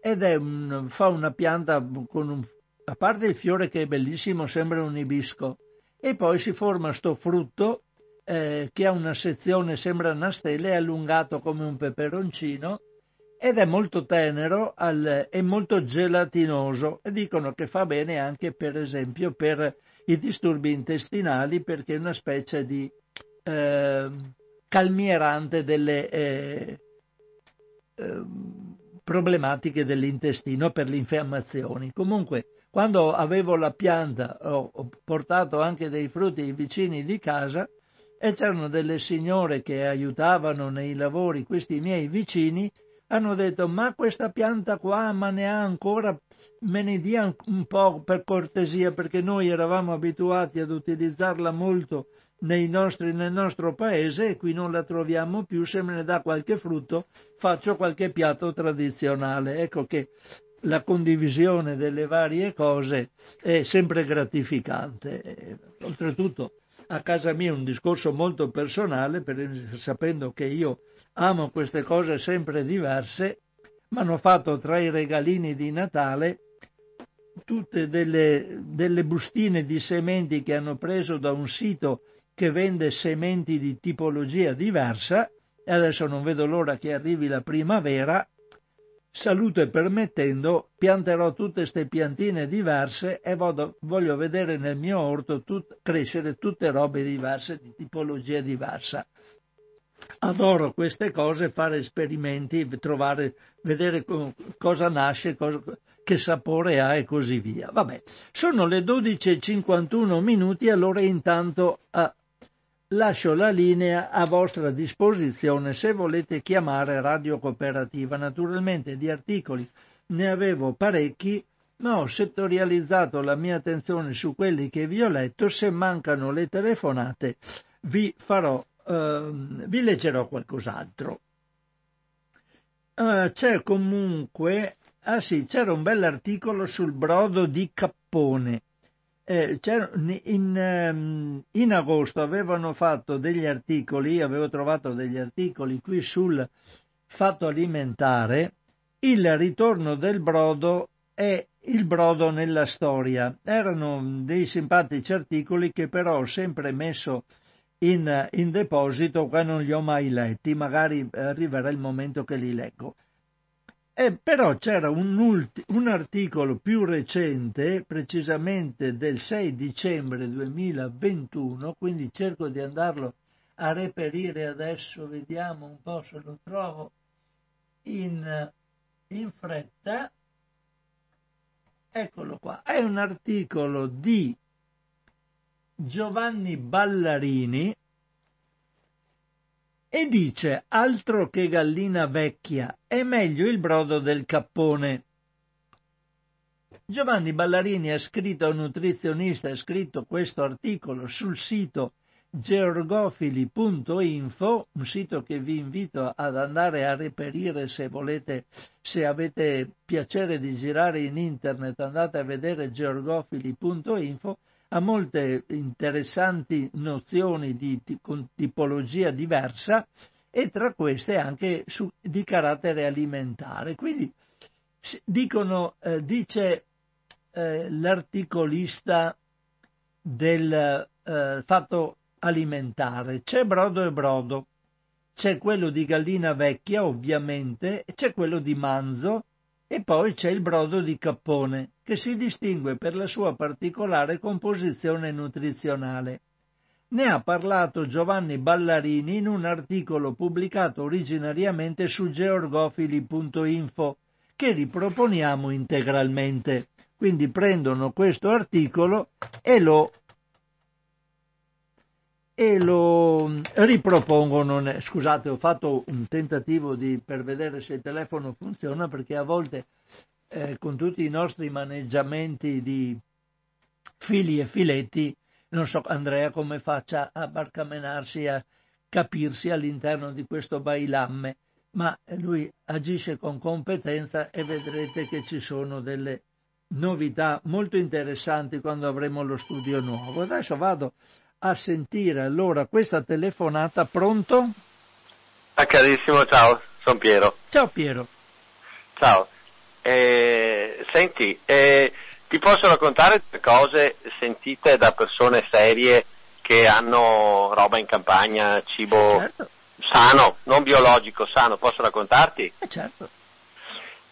ed è un, fa una pianta con un, a parte il fiore che è bellissimo, sembra un ibisco, e poi si forma sto frutto eh, che ha una sezione, sembra una stella, è allungato come un peperoncino ed è molto tenero al, e molto gelatinoso e dicono che fa bene anche per esempio per i disturbi intestinali perché è una specie di eh, calmierante delle eh, eh, problematiche dell'intestino per le infiammazioni. Comunque quando avevo la pianta ho, portato anche dei frutti ai vicini di casa e c'erano delle signore che aiutavano nei lavori questi miei vicini hanno detto ma questa pianta qua ma ne ha ancora me ne dia un po' per cortesia perché noi eravamo abituati ad utilizzarla molto nostri, nel nostro paese e qui non la troviamo più se me ne dà qualche frutto faccio qualche piatto tradizionale ecco che la condivisione delle varie cose è sempre gratificante. Oltretutto a casa mia è un discorso molto personale, per, sapendo che io amo queste cose sempre diverse, mi hanno fatto tra i regalini di Natale tutte delle, delle bustine di sementi che hanno preso da un sito che vende sementi di tipologia diversa e adesso non vedo l'ora che arrivi la primavera salute permettendo, pianterò tutte queste piantine diverse e vado, voglio vedere nel mio orto tut, crescere tutte robe diverse, di tipologia diversa. Adoro queste cose, fare esperimenti, trovare, vedere cosa nasce, cosa, che sapore ha e così via. Vabbè, sono le 12.51 minuti, allora intanto a Lascio la linea a vostra disposizione se volete chiamare Radio Cooperativa. Naturalmente di articoli ne avevo parecchi, ma ho settorializzato la mia attenzione su quelli che vi ho letto. Se mancano le telefonate, vi farò, eh, vi leggerò qualcos'altro. Uh, c'è comunque, ah sì, c'era un bell'articolo sul brodo di Cappone eh, in, ehm, in, agosto avevano fatto degli articoli, avevo trovato degli articoli qui sul fatto alimentare, il ritorno del brodo e il brodo nella storia. Erano dei simpatici articoli che però ho sempre messo in, in deposito qua non li ho mai letti, magari arriverà il momento che li leggo. Eh, però c'era un, ulti- un, articolo più recente, precisamente del 6 dicembre 2021, quindi cerco di andarlo a reperire adesso, vediamo un po' se lo trovo in, in fretta. Eccolo qua, è un articolo di Giovanni Ballarini, e dice altro che gallina vecchia, è meglio il brodo del cappone. Giovanni Ballarini ha scritto a un nutrizionista, ha scritto questo articolo sul sito georgofili.info, un sito che vi invito ad andare a reperire se volete, se avete piacere di girare in internet, andate a vedere georgofili.info ha molte interessanti nozioni di, con tipologia diversa e tra queste anche su, di carattere alimentare. Quindi dicono, eh, dice eh, l'articolista del eh, fatto alimentare, c'è brodo e brodo, c'è quello di gallina vecchia ovviamente, c'è quello di manzo e poi c'è il brodo di cappone, che si distingue per la sua particolare composizione nutrizionale. Ne ha parlato Giovanni Ballarini in un articolo pubblicato originariamente su georgofili.info che riproponiamo integralmente. Quindi prendono questo articolo e lo, e lo ripropongono. Scusate, ho fatto un tentativo di, per vedere se il telefono funziona perché a volte eh, con tutti i nostri maneggiamenti di fili e filetti non so Andrea come faccia a barcamenarsi, a capirsi all'interno di questo bailamme, ma lui agisce con competenza e vedrete che ci sono delle novità molto interessanti quando avremo lo studio nuovo. Adesso vado a sentire allora questa telefonata. Pronto? Ah, carissimo, ciao, sono Piero. Ciao Piero. Ciao. Eh, senti, eh, ti posso raccontare cose sentite da persone serie che hanno roba in campagna, cibo certo. sano, non biologico, sano. Posso raccontarti? Eh certo.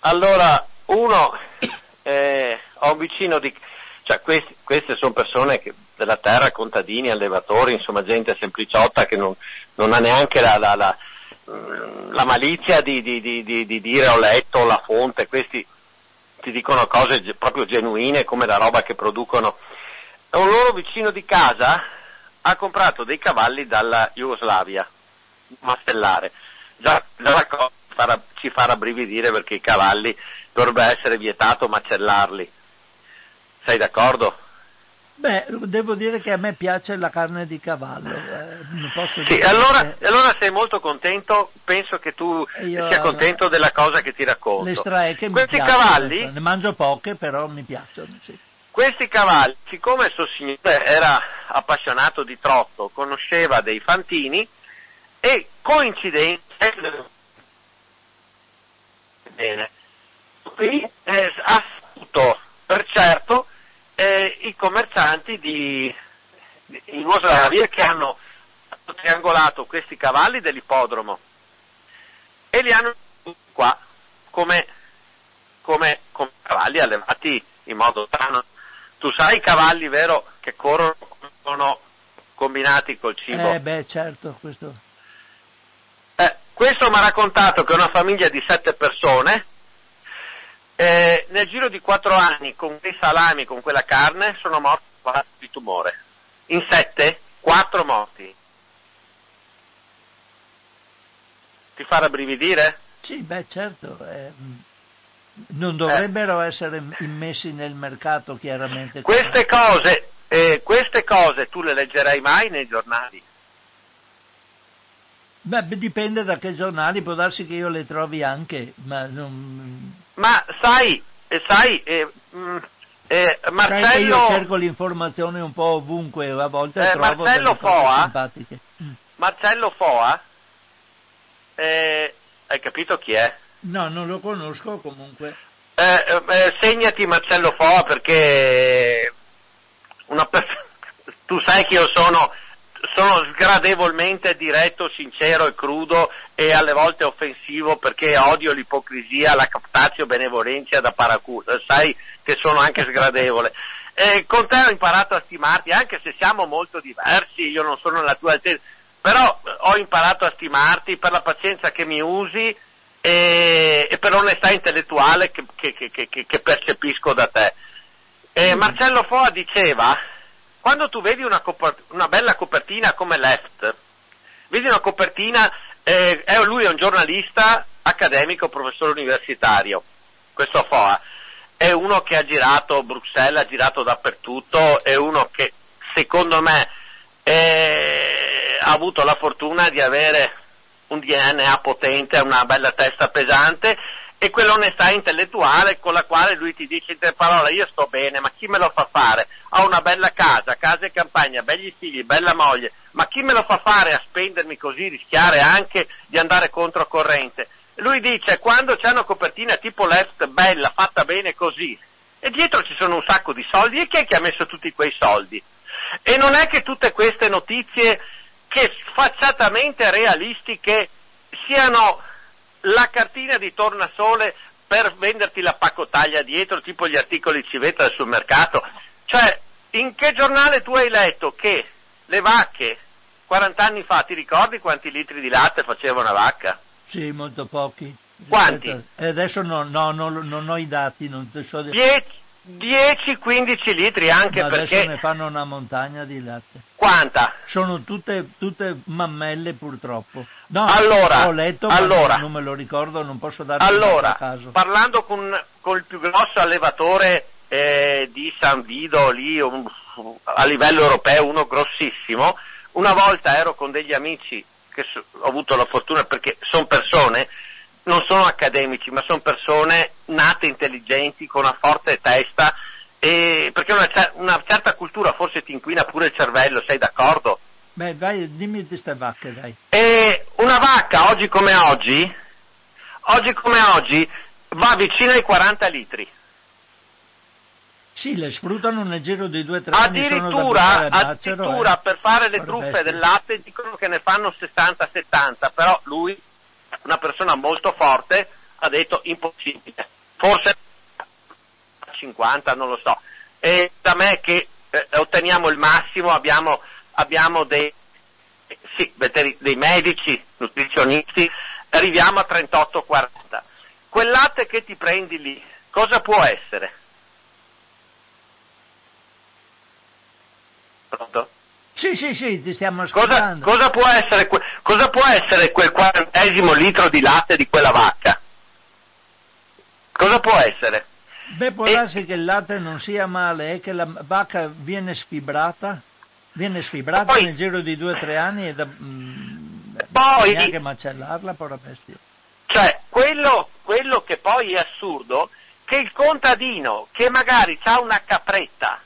Allora, uno, eh, ho un vicino di... Cioè, questi, queste sono persone che, della terra, contadini, allevatori, insomma gente sempliciotta che non, non ha neanche la, la, la, la malizia di, di, di, di, dire ho letto la fonte, questi ti dicono cose proprio genuine come la roba che producono. Un loro vicino di casa ha comprato dei cavalli dalla Jugoslavia, mastellare. Già, la cosa ci fa rabbrividire perché i cavalli dovrebbe essere vietato macellarli. Sei d'accordo? Beh, devo dire che a me piace la carne di cavallo. Eh, sì, allora, che... allora, sei molto contento, penso che tu Io, sia contento della cosa che ti racconto. Le straeche Questi piacciono, cavalli, ne mangio poche, però mi piacciono. Sì. Questi cavalli, siccome il suo signore era appassionato di trotto, conosceva dei fantini e coincidenza bene, qui eh, ha saputo per certo eh, i commercianti di, di, in Jugoslavia che hanno triangolato questi cavalli dell'ippodromo e li hanno qua come, come, come cavalli allevati in modo strano. Tu sai i cavalli, vero, che corrono sono combinati col cibo? Eh beh, certo, questo. Eh, questo mi ha raccontato che una famiglia di sette persone eh, nel giro di quattro anni con quei salami, con quella carne, sono morti quattro di tumore. In sette, quattro morti. Ti fa rabbrividire? Sì, beh certo. Eh, non dovrebbero eh. essere immessi nel mercato chiaramente. Queste cose, eh, queste cose tu le leggerai mai nei giornali? Beh, dipende da che giornali, può darsi che io le trovi anche, ma non... Ma sai, sai, eh, mm, eh, Marcello... Sai io cerco l'informazione un po' ovunque, a volte eh, trovo Marcello Foa, simpatiche. Mm. Marcello Foa, eh, hai capito chi è? No, non lo conosco comunque. Eh, segnati Marcello Foa perché una persona... tu sai che io sono sono sgradevolmente diretto, sincero e crudo e alle volte offensivo perché odio l'ipocrisia, la captatio benevolenza da paraculo, sai che sono anche sgradevole. Eh, con te ho imparato a stimarti, anche se siamo molto diversi, io non sono nella tua altezza, però ho imparato a stimarti per la pazienza che mi usi e, e per l'onestà intellettuale che, che, che, che percepisco da te. Eh, Marcello Foa diceva quando tu vedi una, copert- una bella copertina come Left, vedi una copertina, eh, lui è un giornalista accademico, professore universitario, questo FOA, è uno che ha girato Bruxelles, ha girato dappertutto, è uno che secondo me è, ha avuto la fortuna di avere un DNA potente, una bella testa pesante e quell'onestà intellettuale con la quale lui ti dice in tre parole io sto bene, ma chi me lo fa fare? Ho una bella casa, casa e campagna, belli figli, bella moglie, ma chi me lo fa fare a spendermi così, rischiare anche di andare contro corrente? Lui dice quando c'è una copertina tipo left bella, fatta bene così, e dietro ci sono un sacco di soldi, e chi è che ha messo tutti quei soldi? E non è che tutte queste notizie che sfacciatamente realistiche siano la cartina di tornasole per venderti la pacotaglia dietro, tipo gli articoli civetta del supermercato. Cioè, in che giornale tu hai letto che le vacche, 40 anni fa, ti ricordi quanti litri di latte faceva una vacca? Sì, molto pochi. Quanti? E adesso no, no, no, non ho i dati, non so... 10-15 litri anche Ma perché... adesso ne fanno una montagna di latte. Quanta? Sono tutte, tutte mammelle purtroppo. No, allora, ho letto, allora, non me lo ricordo, non posso darti allora, a caso. parlando con, con il più grosso allevatore eh, di San Vido, lì un, a livello europeo, uno grossissimo, una volta ero con degli amici che so, ho avuto la fortuna perché sono persone, non sono accademici, ma sono persone nate intelligenti, con una forte testa, e, perché una, una, certa cultura forse ti inquina pure il cervello, sei d'accordo? Beh, vai, dimmi di queste vacche, dai. E una vacca, oggi come oggi, oggi come oggi, va vicino ai 40 litri. Sì, le sfruttano nel giro di 2-3 anni. Addirittura, addirittura eh. per fare le truffe del latte dicono che ne fanno 60-70, però lui, una persona molto forte, ha detto impossibile. Forse 50, non lo so. E da me che eh, otteniamo il massimo, abbiamo, abbiamo dei, sì, dei medici, nutrizionisti, arriviamo a 38-40. Quel latte che ti prendi lì, cosa può essere? Pronto? Sì, sì, sì, ti stiamo ascoltando. Cosa, cosa, può essere, cosa può essere quel quarantesimo litro di latte di quella vacca? Cosa può essere? Beh, può e... darsi che il latte non sia male, è che la vacca viene sfibrata, viene sfibrata poi, nel giro di due o tre anni e da, mm, poi, neanche macellarla, povera bestia. Cioè, quello, quello che poi è assurdo, che il contadino che magari ha una capretta,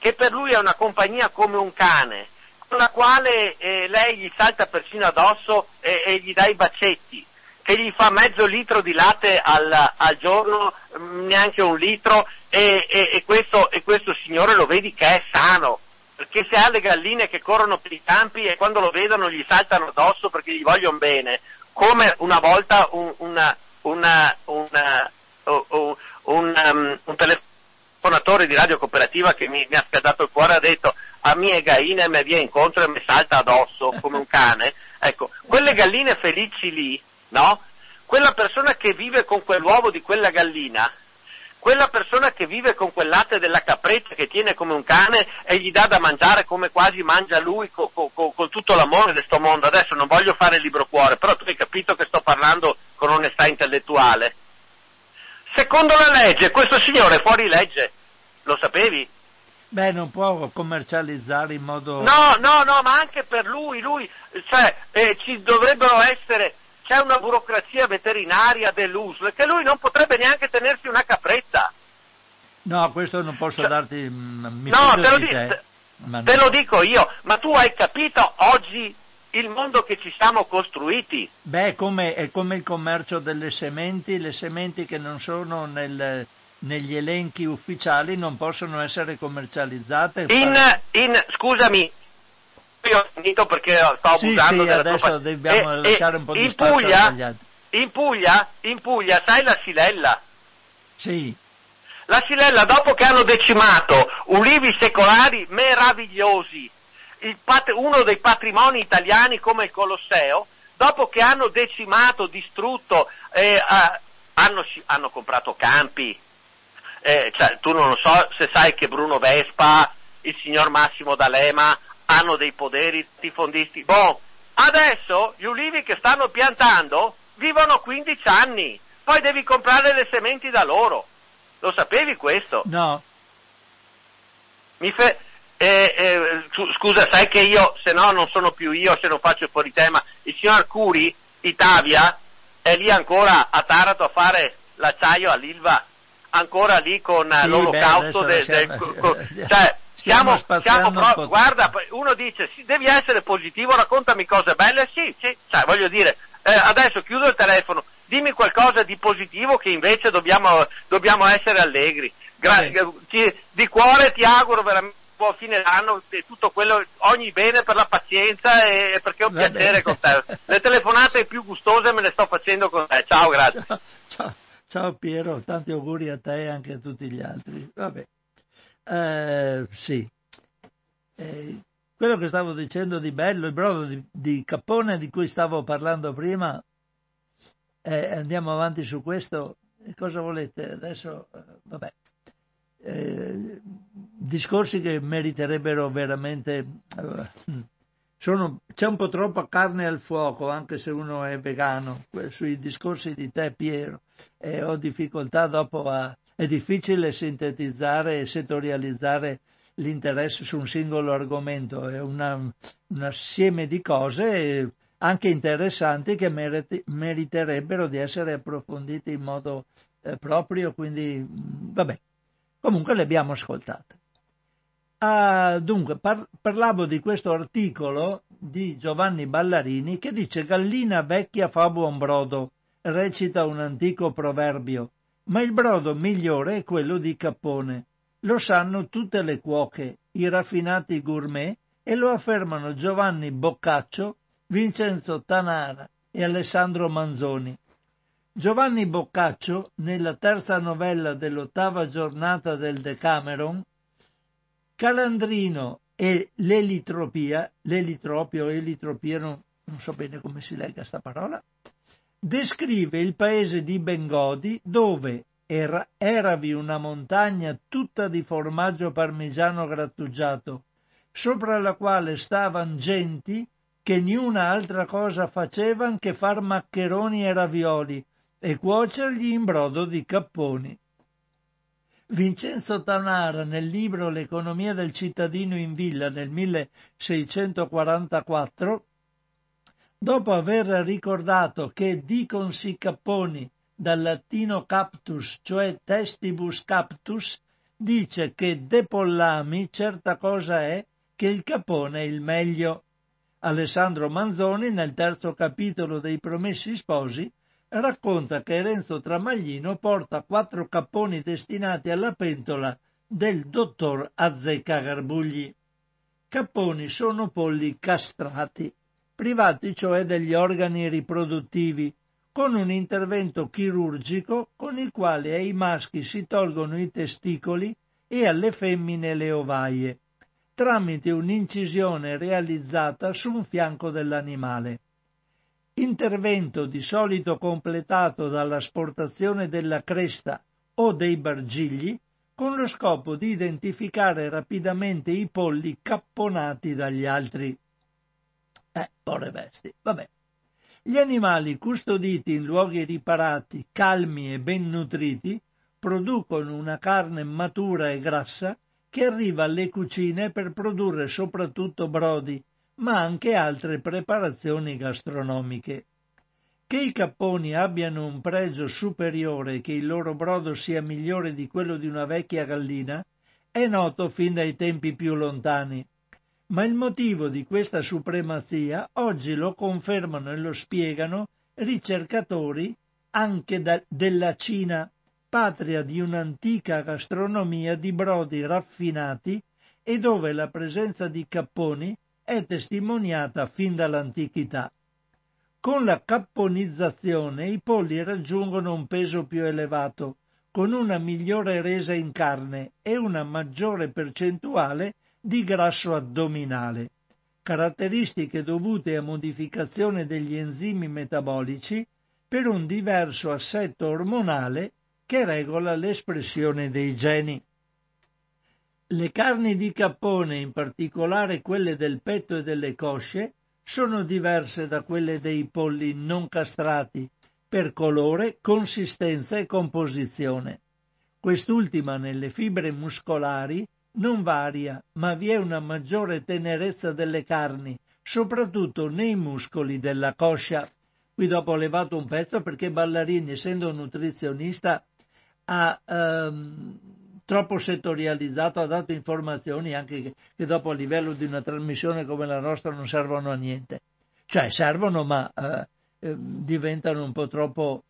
che per lui è una compagnia come un cane, con la quale eh, lei gli salta persino addosso e, e, gli dà i bacetti, che gli fa mezzo litro di latte al, al giorno, mm, neanche un litro, e, e, questo, e questo signore lo vedi che è sano, perché se ha le galline che corrono per i campi e quando lo vedono gli saltano addosso perché gli vogliono bene, come una volta un, una, una, una, un, un, um, un telefono telefonatore di radio cooperativa che mi, mi ha scaldato il cuore ha detto a mie galline mi via incontro e mi salta addosso come un cane. Ecco, quelle galline felici lì, no? Quella persona che vive con quell'uovo di quella gallina, quella persona che vive con quel latte della capretta che tiene come un cane e gli dà da mangiare come quasi mangia lui con co, co, co tutto l'amore di questo mondo. Adesso non voglio fare il libro cuore, però tu hai capito che sto parlando con onestà intellettuale. Secondo la legge, questo signore è fuori legge. Lo sapevi? Beh, non può commercializzare in modo... No, no, no, ma anche per lui, lui, cioè, eh, ci dovrebbero essere, c'è una burocrazia veterinaria dell'USL che lui non potrebbe neanche tenersi una capretta. No, questo non posso cioè, darti... Mm, mi no, te lo, di, te, te lo dico io, ma tu hai capito oggi il mondo che ci siamo costruiti. Beh, come, è come il commercio delle sementi, le sementi che non sono nel, negli elenchi ufficiali non possono essere commercializzate. In, in, scusami, io ho finito perché sto abusando sì, della adesso tua... dobbiamo e, lasciare un po' di in spazio Puglia, agli altri. In Puglia, in Puglia, sai la Silella? Sì. La Silella, dopo che hanno decimato ulivi secolari meravigliosi, pat- uno dei patrimoni italiani come il Colosseo, dopo che hanno decimato, distrutto, eh, eh, hanno, hanno, comprato campi. Eh, cioè, tu non so se sai che Bruno Vespa, il signor Massimo D'Alema hanno dei poderi tifondisti. Boh, adesso gli ulivi che stanno piantando vivono 15 anni, poi devi comprare le sementi da loro. Lo sapevi questo? No. Mi fe- eh, eh, scusa, sai che io, se no non sono più io se non faccio fuori tema, il signor Arcuri, Itavia, è lì ancora a Taranto a fare l'acciaio all'Ilva, ancora lì con sì, l'olocausto del... del co, cioè, stiamo, stiamo pro- guarda, uno dice, sì, devi essere positivo, raccontami cose belle, sì, sì, cioè, voglio dire, eh, adesso chiudo il telefono, dimmi qualcosa di positivo che invece dobbiamo, dobbiamo essere allegri. Gra- ti, di cuore ti auguro veramente buon fine d'anno e tutto quello, ogni bene per la pazienza e perché è un Va piacere bene. con te. Le telefonate più gustose me le sto facendo con te. Ciao, grazie. Ciao, ciao, ciao Piero, tanti auguri a te e anche a tutti gli altri. Vabbè. Eh, sì. Eh, quello che stavo dicendo di bello, il brodo di, di Cappone di cui stavo parlando prima, eh, andiamo avanti su questo, cosa volete? Adesso, eh, vabbè, eh, discorsi che meriterebbero veramente... Sono, c'è un po' troppa carne al fuoco, anche se uno è vegano, sui discorsi di te Piero, e ho difficoltà dopo a... è difficile sintetizzare e settorializzare l'interesse su un singolo argomento, è una, un assieme di cose anche interessanti che meriti, meriterebbero di essere approfondite in modo eh, proprio, quindi vabbè, comunque le abbiamo ascoltate. Ah, dunque, par- parlavo di questo articolo di Giovanni Ballarini che dice Gallina vecchia fa buon brodo, recita un antico proverbio, ma il brodo migliore è quello di Cappone. Lo sanno tutte le cuoche, i raffinati gourmet e lo affermano Giovanni Boccaccio, Vincenzo Tanara e Alessandro Manzoni. Giovanni Boccaccio, nella terza novella dell'ottava giornata del Decameron, Calandrino e l'elitropia, l'elitropio elitropia, non, non so bene come si legga sta parola, descrive il paese di Bengodi dove era, eravi una montagna tutta di formaggio parmigiano grattugiato, sopra la quale stavan genti che niuna altra cosa facevan che far maccheroni e ravioli e cuocergli in brodo di capponi. Vincenzo Tanara nel libro L'economia del cittadino in villa nel 1644, dopo aver ricordato che diconsi capponi dal latino captus, cioè testibus captus, dice che de pollami certa cosa è che il capone è il meglio. Alessandro Manzoni, nel terzo capitolo dei Promessi Sposi, racconta che Renzo Tramaglino porta quattro capponi destinati alla pentola del dottor Azzecca Garbugli. Capponi sono polli castrati, privati cioè degli organi riproduttivi, con un intervento chirurgico con il quale ai maschi si tolgono i testicoli e alle femmine le ovaie, tramite un'incisione realizzata su un fianco dell'animale intervento di solito completato dall'asportazione della cresta o dei bargigli con lo scopo di identificare rapidamente i polli capponati dagli altri. Eh, povere bestie, vabbè. Gli animali custoditi in luoghi riparati, calmi e ben nutriti, producono una carne matura e grassa che arriva alle cucine per produrre soprattutto brodi, ma anche altre preparazioni gastronomiche. Che i capponi abbiano un pregio superiore e che il loro brodo sia migliore di quello di una vecchia gallina è noto fin dai tempi più lontani, ma il motivo di questa supremazia oggi lo confermano e lo spiegano ricercatori anche da, della Cina, patria di un'antica gastronomia di brodi raffinati e dove la presenza di capponi è testimoniata fin dall'antichità. Con la capponizzazione i polli raggiungono un peso più elevato, con una migliore resa in carne e una maggiore percentuale di grasso addominale, caratteristiche dovute a modificazione degli enzimi metabolici per un diverso assetto ormonale che regola l'espressione dei geni. Le carni di cappone, in particolare quelle del petto e delle cosce, sono diverse da quelle dei polli non castrati per colore, consistenza e composizione. Quest'ultima nelle fibre muscolari non varia, ma vi è una maggiore tenerezza delle carni, soprattutto nei muscoli della coscia. Qui dopo ho levato un pezzo perché Ballarini, essendo un nutrizionista, ha ehm, troppo settorializzato, ha dato informazioni anche che, che, dopo a livello di una trasmissione come la nostra non servono a niente. Cioè servono ma eh, eh, diventano un po' troppo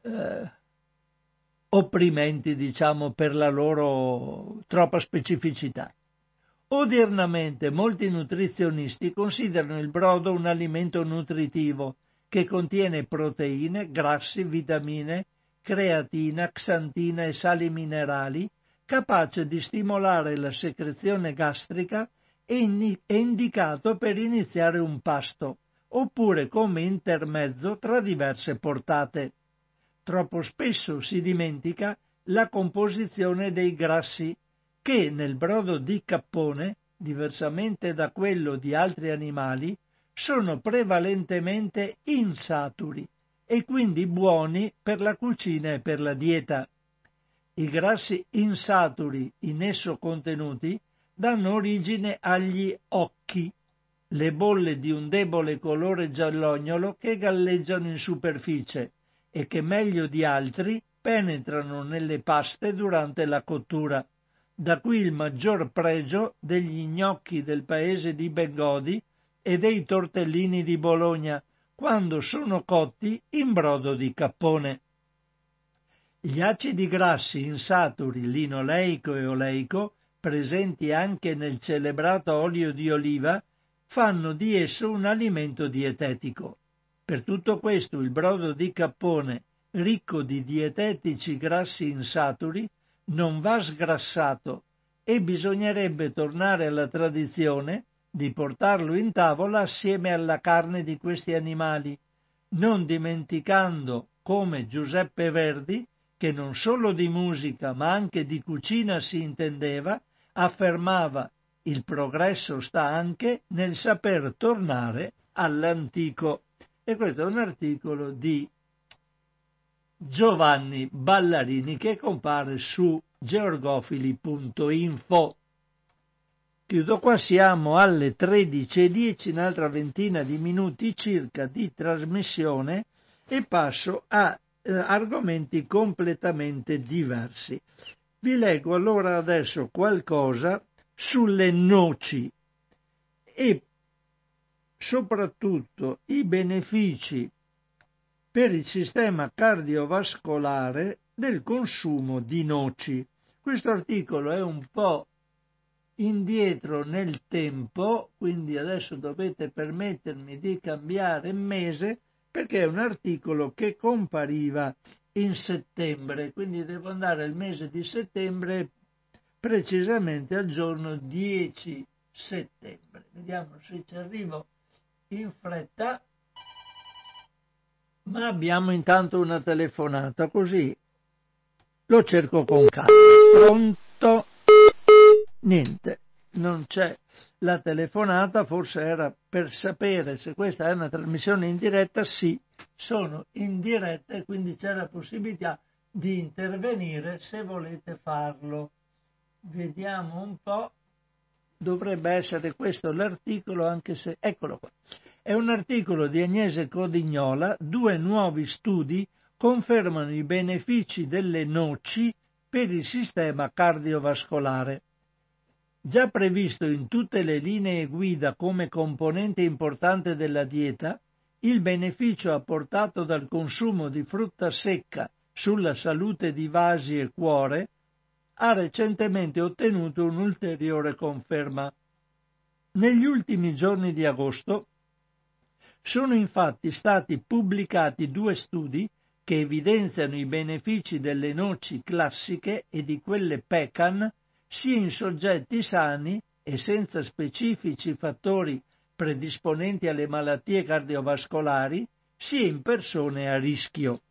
eh, opprimenti, diciamo, per la loro troppa specificità. Odiernamente molti nutrizionisti considerano il brodo un alimento nutritivo che contiene proteine, grassi, vitamine, creatina, xantina e sali minerali capace di stimolare la secrezione gastrica è, indicato per iniziare un pasto, oppure come intermezzo tra diverse portate. Troppo spesso si dimentica la composizione dei grassi, che nel brodo di cappone, diversamente da quello di altri animali, sono prevalentemente insaturi e quindi buoni per la cucina e per la dieta. I grassi insaturi in esso contenuti danno origine agli occhi, le bolle di un debole colore giallognolo che galleggiano in superficie e che meglio di altri penetrano nelle paste durante la cottura. Da qui il maggior pregio degli gnocchi del paese di Bengodi e dei tortellini di Bologna, quando sono cotti in brodo di cappone. Gli acidi grassi insaturi linoleico e oleico, presenti anche nel celebrato olio di oliva, fanno di esso un alimento dietetico. Per tutto questo il brodo di cappone, ricco di dietetici grassi insaturi, non va sgrassato e bisognerebbe tornare alla tradizione di portarlo in tavola assieme alla carne di questi animali, non dimenticando, come Giuseppe Verdi, che non solo di musica ma anche di cucina si intendeva, affermava il progresso sta anche nel saper tornare all'antico. E questo è un articolo di Giovanni Ballarini che compare su georgofili.info. Chiudo qua, siamo alle 13.10, un'altra ventina di minuti circa di trasmissione e passo a eh, argomenti completamente diversi. Vi leggo allora adesso qualcosa sulle noci e soprattutto i benefici per il sistema cardiovascolare del consumo di noci. Questo articolo è un po' indietro nel tempo, quindi adesso dovete permettermi di cambiare mese perché è un articolo che compariva in settembre, quindi devo andare al mese di settembre precisamente al giorno 10 settembre. Vediamo se ci arrivo in fretta. Ma abbiamo intanto una telefonata, così lo cerco con calma. Pronto? Niente, non c'è la telefonata, forse era per sapere se questa è una trasmissione in diretta. Sì, sono in diretta e quindi c'è la possibilità di intervenire se volete farlo. Vediamo un po'. Dovrebbe essere questo l'articolo, anche se... Eccolo qua. È un articolo di Agnese Codignola, due nuovi studi confermano i benefici delle noci per il sistema cardiovascolare. Già previsto in tutte le linee guida come componente importante della dieta, il beneficio apportato dal consumo di frutta secca sulla salute di vasi e cuore ha recentemente ottenuto un'ulteriore conferma. Negli ultimi giorni di agosto sono infatti stati pubblicati due studi che evidenziano i benefici delle noci classiche e di quelle pecan sia in soggetti sani e senza specifici fattori predisponenti alle malattie cardiovascolari, sia in persone a rischio.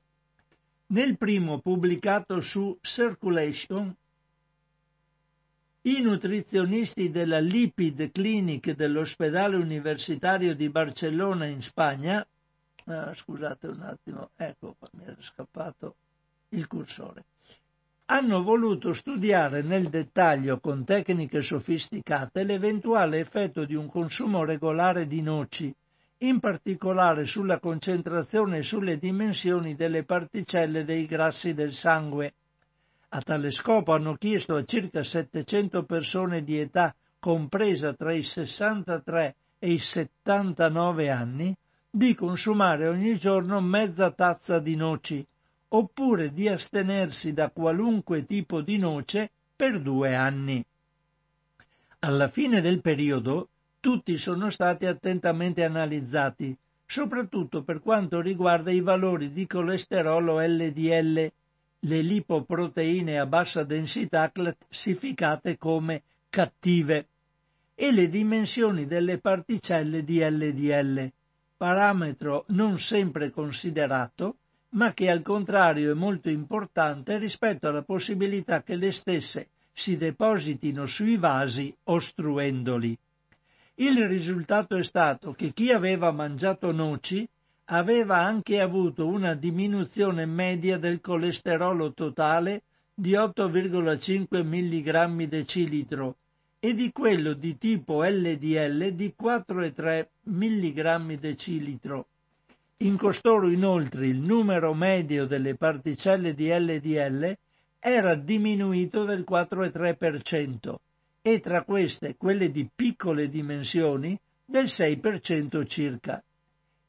Nel primo pubblicato su Circulation, i nutrizionisti della Lipid Clinic dell'ospedale universitario di Barcellona in Spagna, ah, scusate un attimo, ecco mi era scappato il cursore, hanno voluto studiare nel dettaglio con tecniche sofisticate l'eventuale effetto di un consumo regolare di noci, in particolare sulla concentrazione e sulle dimensioni delle particelle dei grassi del sangue. A tale scopo hanno chiesto a circa 700 persone di età compresa tra i 63 e i 79 anni di consumare ogni giorno mezza tazza di noci, oppure di astenersi da qualunque tipo di noce per due anni. Alla fine del periodo tutti sono stati attentamente analizzati, soprattutto per quanto riguarda i valori di colesterolo LDL, le lipoproteine a bassa densità classificate come cattive, e le dimensioni delle particelle di LDL, parametro non sempre considerato, ma che al contrario è molto importante rispetto alla possibilità che le stesse si depositino sui vasi ostruendoli. Il risultato è stato che chi aveva mangiato noci aveva anche avuto una diminuzione media del colesterolo totale di 8,5 mg decilitro e di quello di tipo LDL di 4,3 mg decilitro. In costoro inoltre il numero medio delle particelle di LDL era diminuito del 4,3% e tra queste quelle di piccole dimensioni del 6% circa.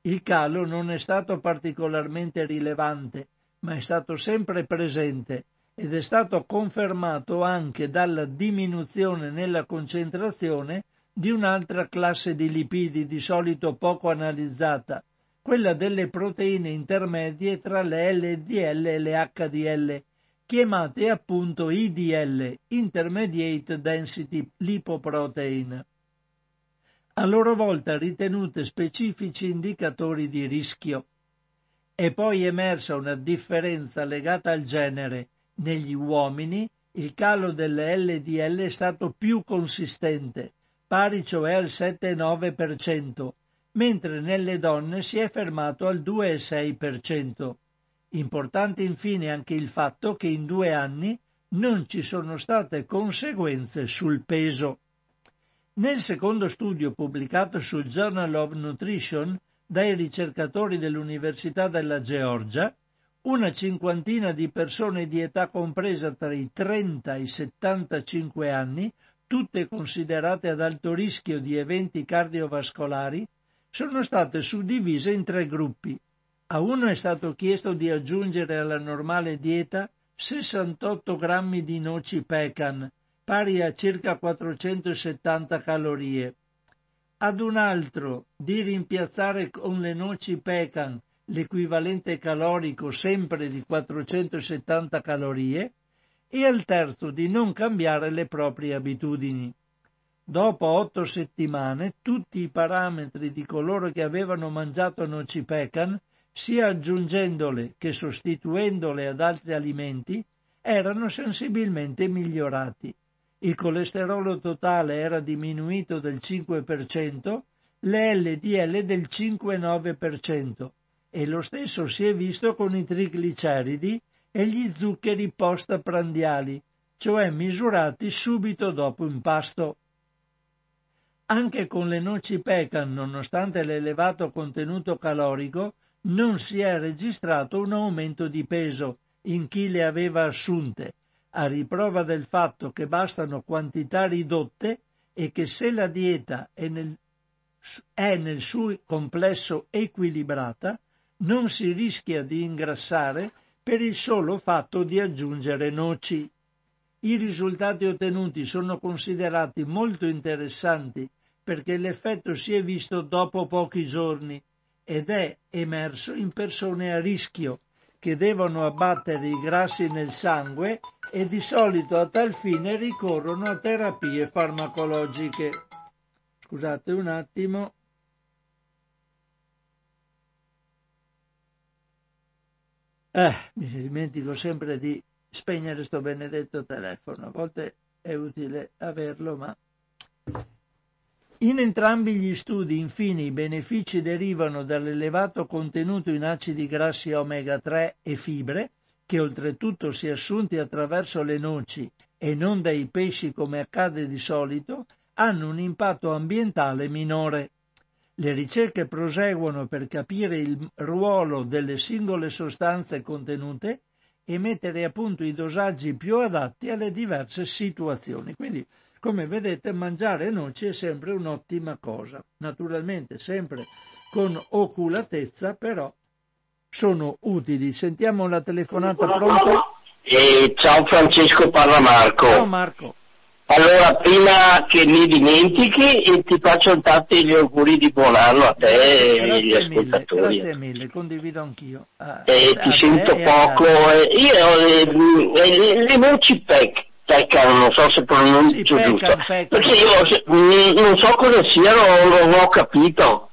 Il calo non è stato particolarmente rilevante, ma è stato sempre presente ed è stato confermato anche dalla diminuzione nella concentrazione di un'altra classe di lipidi di solito poco analizzata, quella delle proteine intermedie tra le LDL e le HDL, chiamate appunto IDL, Intermediate Density Lipoprotein, a loro volta ritenute specifici indicatori di rischio. È poi emersa una differenza legata al genere negli uomini il calo delle LDL è stato più consistente, pari cioè al 7,9%, mentre nelle donne si è fermato al 2,6%. Importante infine anche il fatto che in due anni non ci sono state conseguenze sul peso. Nel secondo studio pubblicato sul Journal of Nutrition dai ricercatori dell'Università della Georgia, una cinquantina di persone di età compresa tra i 30 e i 75 anni, tutte considerate ad alto rischio di eventi cardiovascolari, sono state suddivise in tre gruppi. A uno è stato chiesto di aggiungere alla normale dieta 68 grammi di noci pecan, pari a circa 470 calorie. Ad un altro di rimpiazzare con le noci pecan l'equivalente calorico sempre di 470 calorie, e al terzo di non cambiare le proprie abitudini. Dopo otto settimane tutti i parametri di coloro che avevano mangiato noci pecan, sia aggiungendole che sostituendole ad altri alimenti, erano sensibilmente migliorati. Il colesterolo totale era diminuito del 5%, le LDL del 5,9%, e lo stesso si è visto con i trigliceridi e gli zuccheri postprandiali, cioè misurati subito dopo un pasto. Anche con le noci pecan, nonostante l'elevato contenuto calorico, non si è registrato un aumento di peso in chi le aveva assunte, a riprova del fatto che bastano quantità ridotte e che se la dieta è nel, è nel suo complesso equilibrata, non si rischia di ingrassare per il solo fatto di aggiungere noci. I risultati ottenuti sono considerati molto interessanti perché l'effetto si è visto dopo pochi giorni ed è emerso in persone a rischio che devono abbattere i grassi nel sangue e di solito a tal fine ricorrono a terapie farmacologiche. Scusate un attimo. Eh, mi dimentico sempre di spegnere sto benedetto telefono, a volte è utile averlo, ma... In entrambi gli studi, infine, i benefici derivano dall'elevato contenuto in acidi grassi omega 3 e fibre, che oltretutto si assunti attraverso le noci e non dai pesci come accade di solito, hanno un impatto ambientale minore. Le ricerche proseguono per capire il ruolo delle singole sostanze contenute e mettere a punto i dosaggi più adatti alle diverse situazioni. Quindi, come vedete, mangiare noci è sempre un'ottima cosa. Naturalmente, sempre con oculatezza, però sono utili. Sentiamo la telefonata pronta. Eh, ciao Francesco, parla Marco. Ciao Marco. Allora, prima che mi dimentichi, ti faccio tanti gli auguri di buon anno a te e agli ascoltatori. Grazie mille, condivido anch'io. A, eh, ti sento poco. Eh, io, eh, le voci PEC, peccano, non so se pronuncio sì, giusto. Peccan. Perché io non so cosa siano, non ho capito.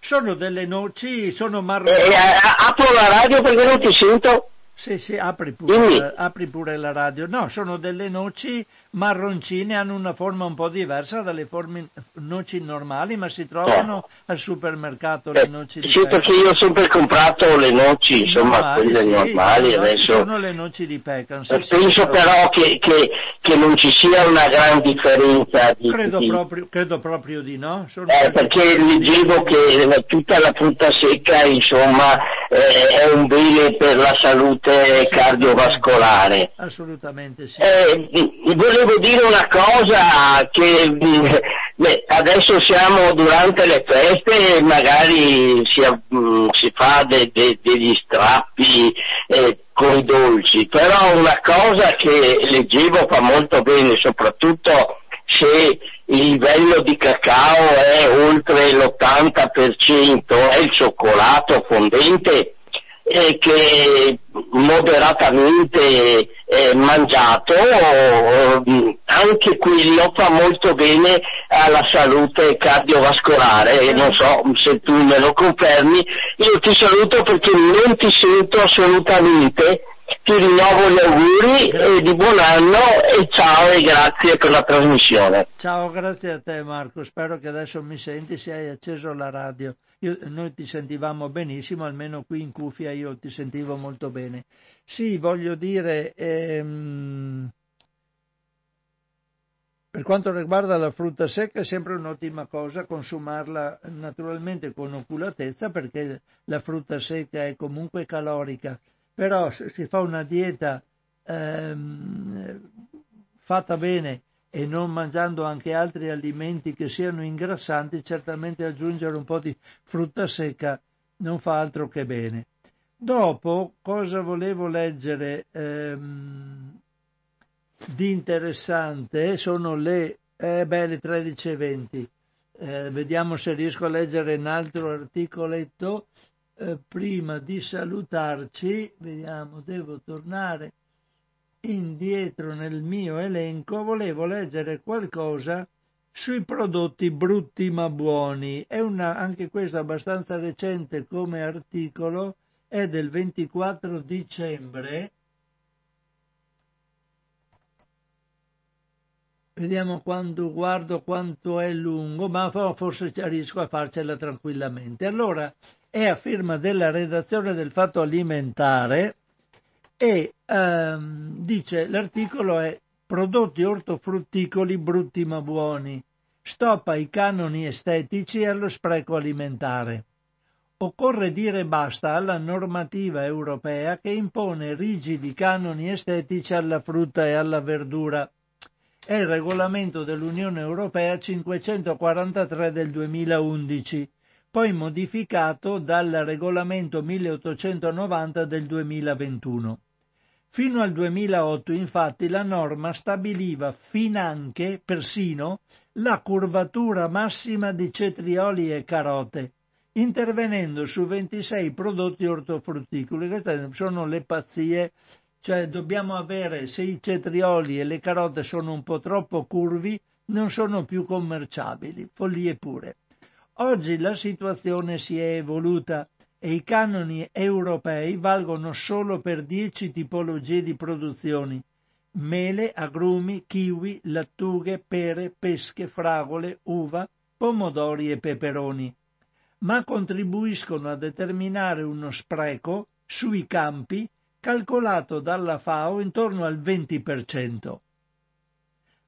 Sono delle noci, sono marroni. Eh, eh, apro la radio perché non ti sento. Sì, sì, apri pure, apri pure, la radio. No, sono delle noci marroncine, hanno una forma un po' diversa dalle forme noci normali, ma si trovano eh. al supermercato le eh, noci di Sì, perché io ho sempre comprato le noci, insomma, normali, quelle sì, normali. Adesso... Sono le noci di pecora. Sì, penso però che, che, che, non ci sia una gran differenza. Di, credo, di... Proprio, credo, Proprio, di no. Eh, perché leggevo che tutta la frutta secca, insomma, eh, è un bene per la salute cardiovascolare. Assolutamente sì. Eh, volevo dire una cosa che beh, adesso siamo durante le feste e magari si, mm, si fa de, de, degli strappi eh, con i dolci, però una cosa che leggevo fa molto bene, soprattutto se il livello di cacao è oltre l'80%, è il cioccolato fondente eh, che moderatamente eh, mangiato, anche quello fa molto bene alla salute cardiovascolare, non so se tu me lo confermi, io ti saluto perché non ti sento assolutamente, ti rinnovo gli auguri e di buon anno e ciao e grazie per la trasmissione. Ciao, grazie a te Marco, spero che adesso mi senti se hai acceso la radio. Io, noi ti sentivamo benissimo, almeno qui in cuffia io ti sentivo molto bene. Sì, voglio dire, ehm, per quanto riguarda la frutta secca è sempre un'ottima cosa consumarla naturalmente con oculatezza perché la frutta secca è comunque calorica, però se si fa una dieta ehm, fatta bene e non mangiando anche altri alimenti che siano ingrassanti, certamente aggiungere un po' di frutta secca non fa altro che bene. Dopo, cosa volevo leggere ehm, di interessante? Sono le, eh, beh, le 13.20. Eh, vediamo se riesco a leggere un altro articoletto. Eh, prima di salutarci, vediamo, devo tornare indietro nel mio elenco volevo leggere qualcosa sui prodotti brutti ma buoni. È una, anche questo abbastanza recente come articolo, è del 24 dicembre. Vediamo quando guardo quanto è lungo, ma forse riesco a farcela tranquillamente. Allora, è a firma della redazione del Fatto Alimentare e ehm, dice l'articolo è prodotti ortofrutticoli brutti ma buoni, stop ai canoni estetici e allo spreco alimentare. Occorre dire basta alla normativa europea che impone rigidi canoni estetici alla frutta e alla verdura. È il regolamento dell'Unione Europea 543 del 2011, poi modificato dal regolamento 1890 del 2021. Fino al 2008 infatti la norma stabiliva finanche, persino, la curvatura massima di cetrioli e carote, intervenendo su 26 prodotti ortofrutticoli. Queste sono le pazzie, cioè dobbiamo avere, se i cetrioli e le carote sono un po' troppo curvi, non sono più commerciabili, follie pure. Oggi la situazione si è evoluta e i canoni europei valgono solo per dieci tipologie di produzioni mele, agrumi, kiwi, lattughe, pere, pesche, fragole, uva, pomodori e peperoni, ma contribuiscono a determinare uno spreco sui campi calcolato dalla FAO intorno al 20%.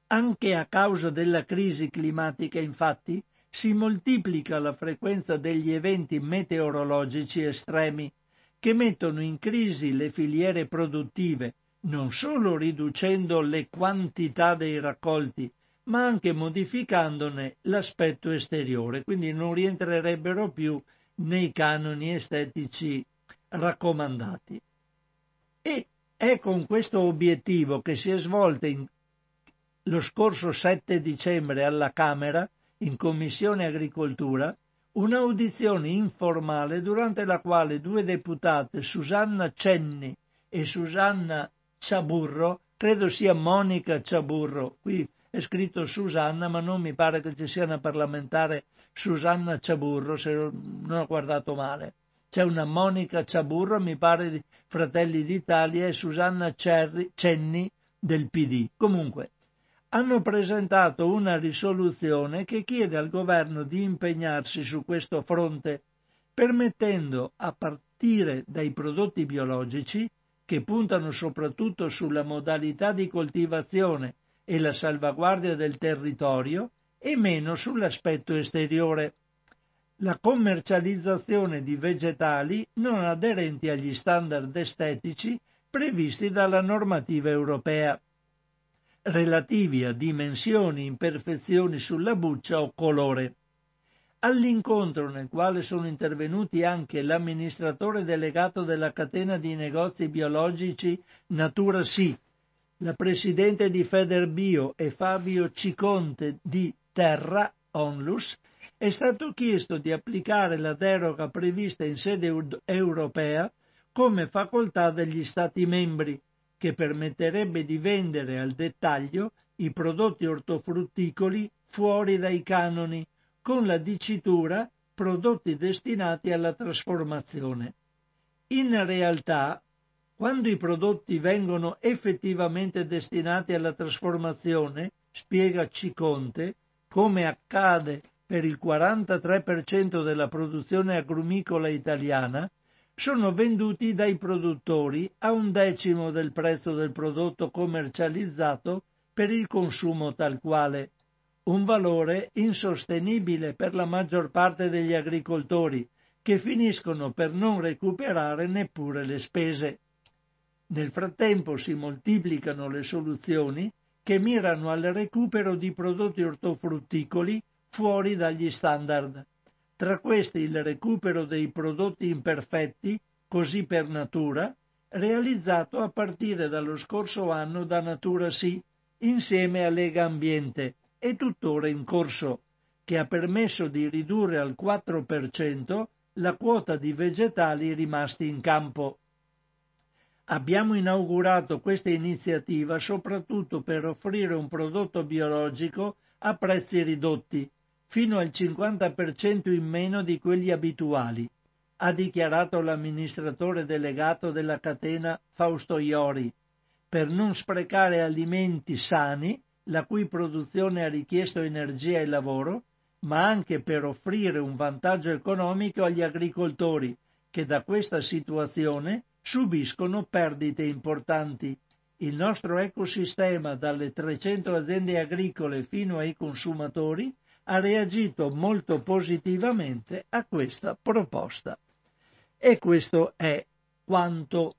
Anche a causa della crisi climatica, infatti, si moltiplica la frequenza degli eventi meteorologici estremi che mettono in crisi le filiere produttive, non solo riducendo le quantità dei raccolti, ma anche modificandone l'aspetto esteriore, quindi non rientrerebbero più nei canoni estetici raccomandati. E è con questo obiettivo che si è svolta lo scorso 7 dicembre alla Camera in Commissione Agricoltura un'audizione informale durante la quale due deputate, Susanna Cenni e Susanna Ciaburro, credo sia Monica Ciaburro, qui è scritto Susanna, ma non mi pare che ci sia una parlamentare Susanna Ciaburro, se non ho guardato male. C'è una Monica Ciaburro, mi pare di Fratelli d'Italia, e Susanna Cerri, Cenni del PD. Comunque, hanno presentato una risoluzione che chiede al governo di impegnarsi su questo fronte, permettendo a partire dai prodotti biologici che puntano soprattutto sulla modalità di coltivazione e la salvaguardia del territorio e meno sull'aspetto esteriore. La commercializzazione di vegetali non aderenti agli standard estetici previsti dalla normativa europea relativi a dimensioni, imperfezioni sulla buccia o colore. All'incontro nel quale sono intervenuti anche l'amministratore delegato della catena di negozi biologici Natura Sì, la presidente di Federbio e Fabio Ciconte di Terra Onlus, è stato chiesto di applicare la deroga prevista in sede europea come facoltà degli Stati membri che permetterebbe di vendere al dettaglio i prodotti ortofrutticoli fuori dai canoni, con la dicitura prodotti destinati alla trasformazione. In realtà, quando i prodotti vengono effettivamente destinati alla trasformazione, spiega Ciconte, come accade per il 43% della produzione agrumicola italiana, sono venduti dai produttori a un decimo del prezzo del prodotto commercializzato per il consumo tal quale, un valore insostenibile per la maggior parte degli agricoltori, che finiscono per non recuperare neppure le spese. Nel frattempo si moltiplicano le soluzioni che mirano al recupero di prodotti ortofrutticoli fuori dagli standard tra questi il recupero dei prodotti imperfetti, così per natura, realizzato a partire dallo scorso anno da Natura Sì, insieme a Lega Ambiente, e tuttora in corso, che ha permesso di ridurre al 4% la quota di vegetali rimasti in campo. Abbiamo inaugurato questa iniziativa soprattutto per offrire un prodotto biologico a prezzi ridotti, fino al 50% in meno di quelli abituali, ha dichiarato l'amministratore delegato della catena Fausto Iori, per non sprecare alimenti sani, la cui produzione ha richiesto energia e lavoro, ma anche per offrire un vantaggio economico agli agricoltori che da questa situazione subiscono perdite importanti. Il nostro ecosistema, dalle 300 aziende agricole fino ai consumatori, ha reagito molto positivamente a questa proposta. E questo è quanto.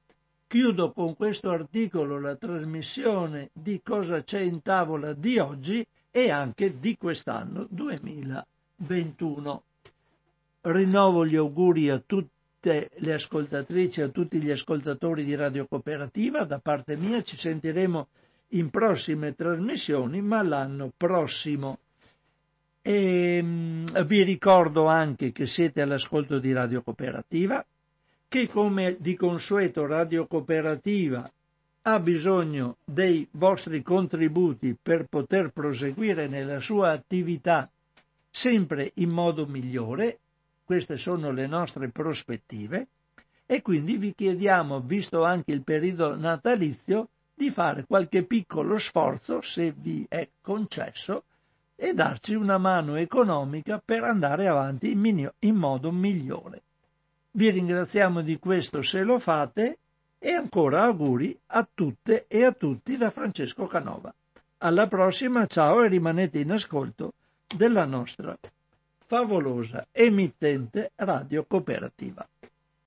Chiudo con questo articolo la trasmissione di cosa c'è in tavola di oggi e anche di quest'anno 2021. Rinnovo gli auguri a tutte le ascoltatrici a tutti gli ascoltatori di Radio Cooperativa. Da parte mia ci sentiremo in prossime trasmissioni, ma l'anno prossimo. E ehm, vi ricordo anche che siete all'ascolto di Radio Cooperativa, che come di consueto Radio Cooperativa ha bisogno dei vostri contributi per poter proseguire nella sua attività sempre in modo migliore. Queste sono le nostre prospettive e quindi vi chiediamo, visto anche il periodo natalizio, di fare qualche piccolo sforzo, se vi è concesso, e darci una mano economica per andare avanti in, minio, in modo migliore. Vi ringraziamo di questo se lo fate e ancora auguri a tutte e a tutti da Francesco Canova. Alla prossima, ciao e rimanete in ascolto della nostra favolosa emittente radio cooperativa.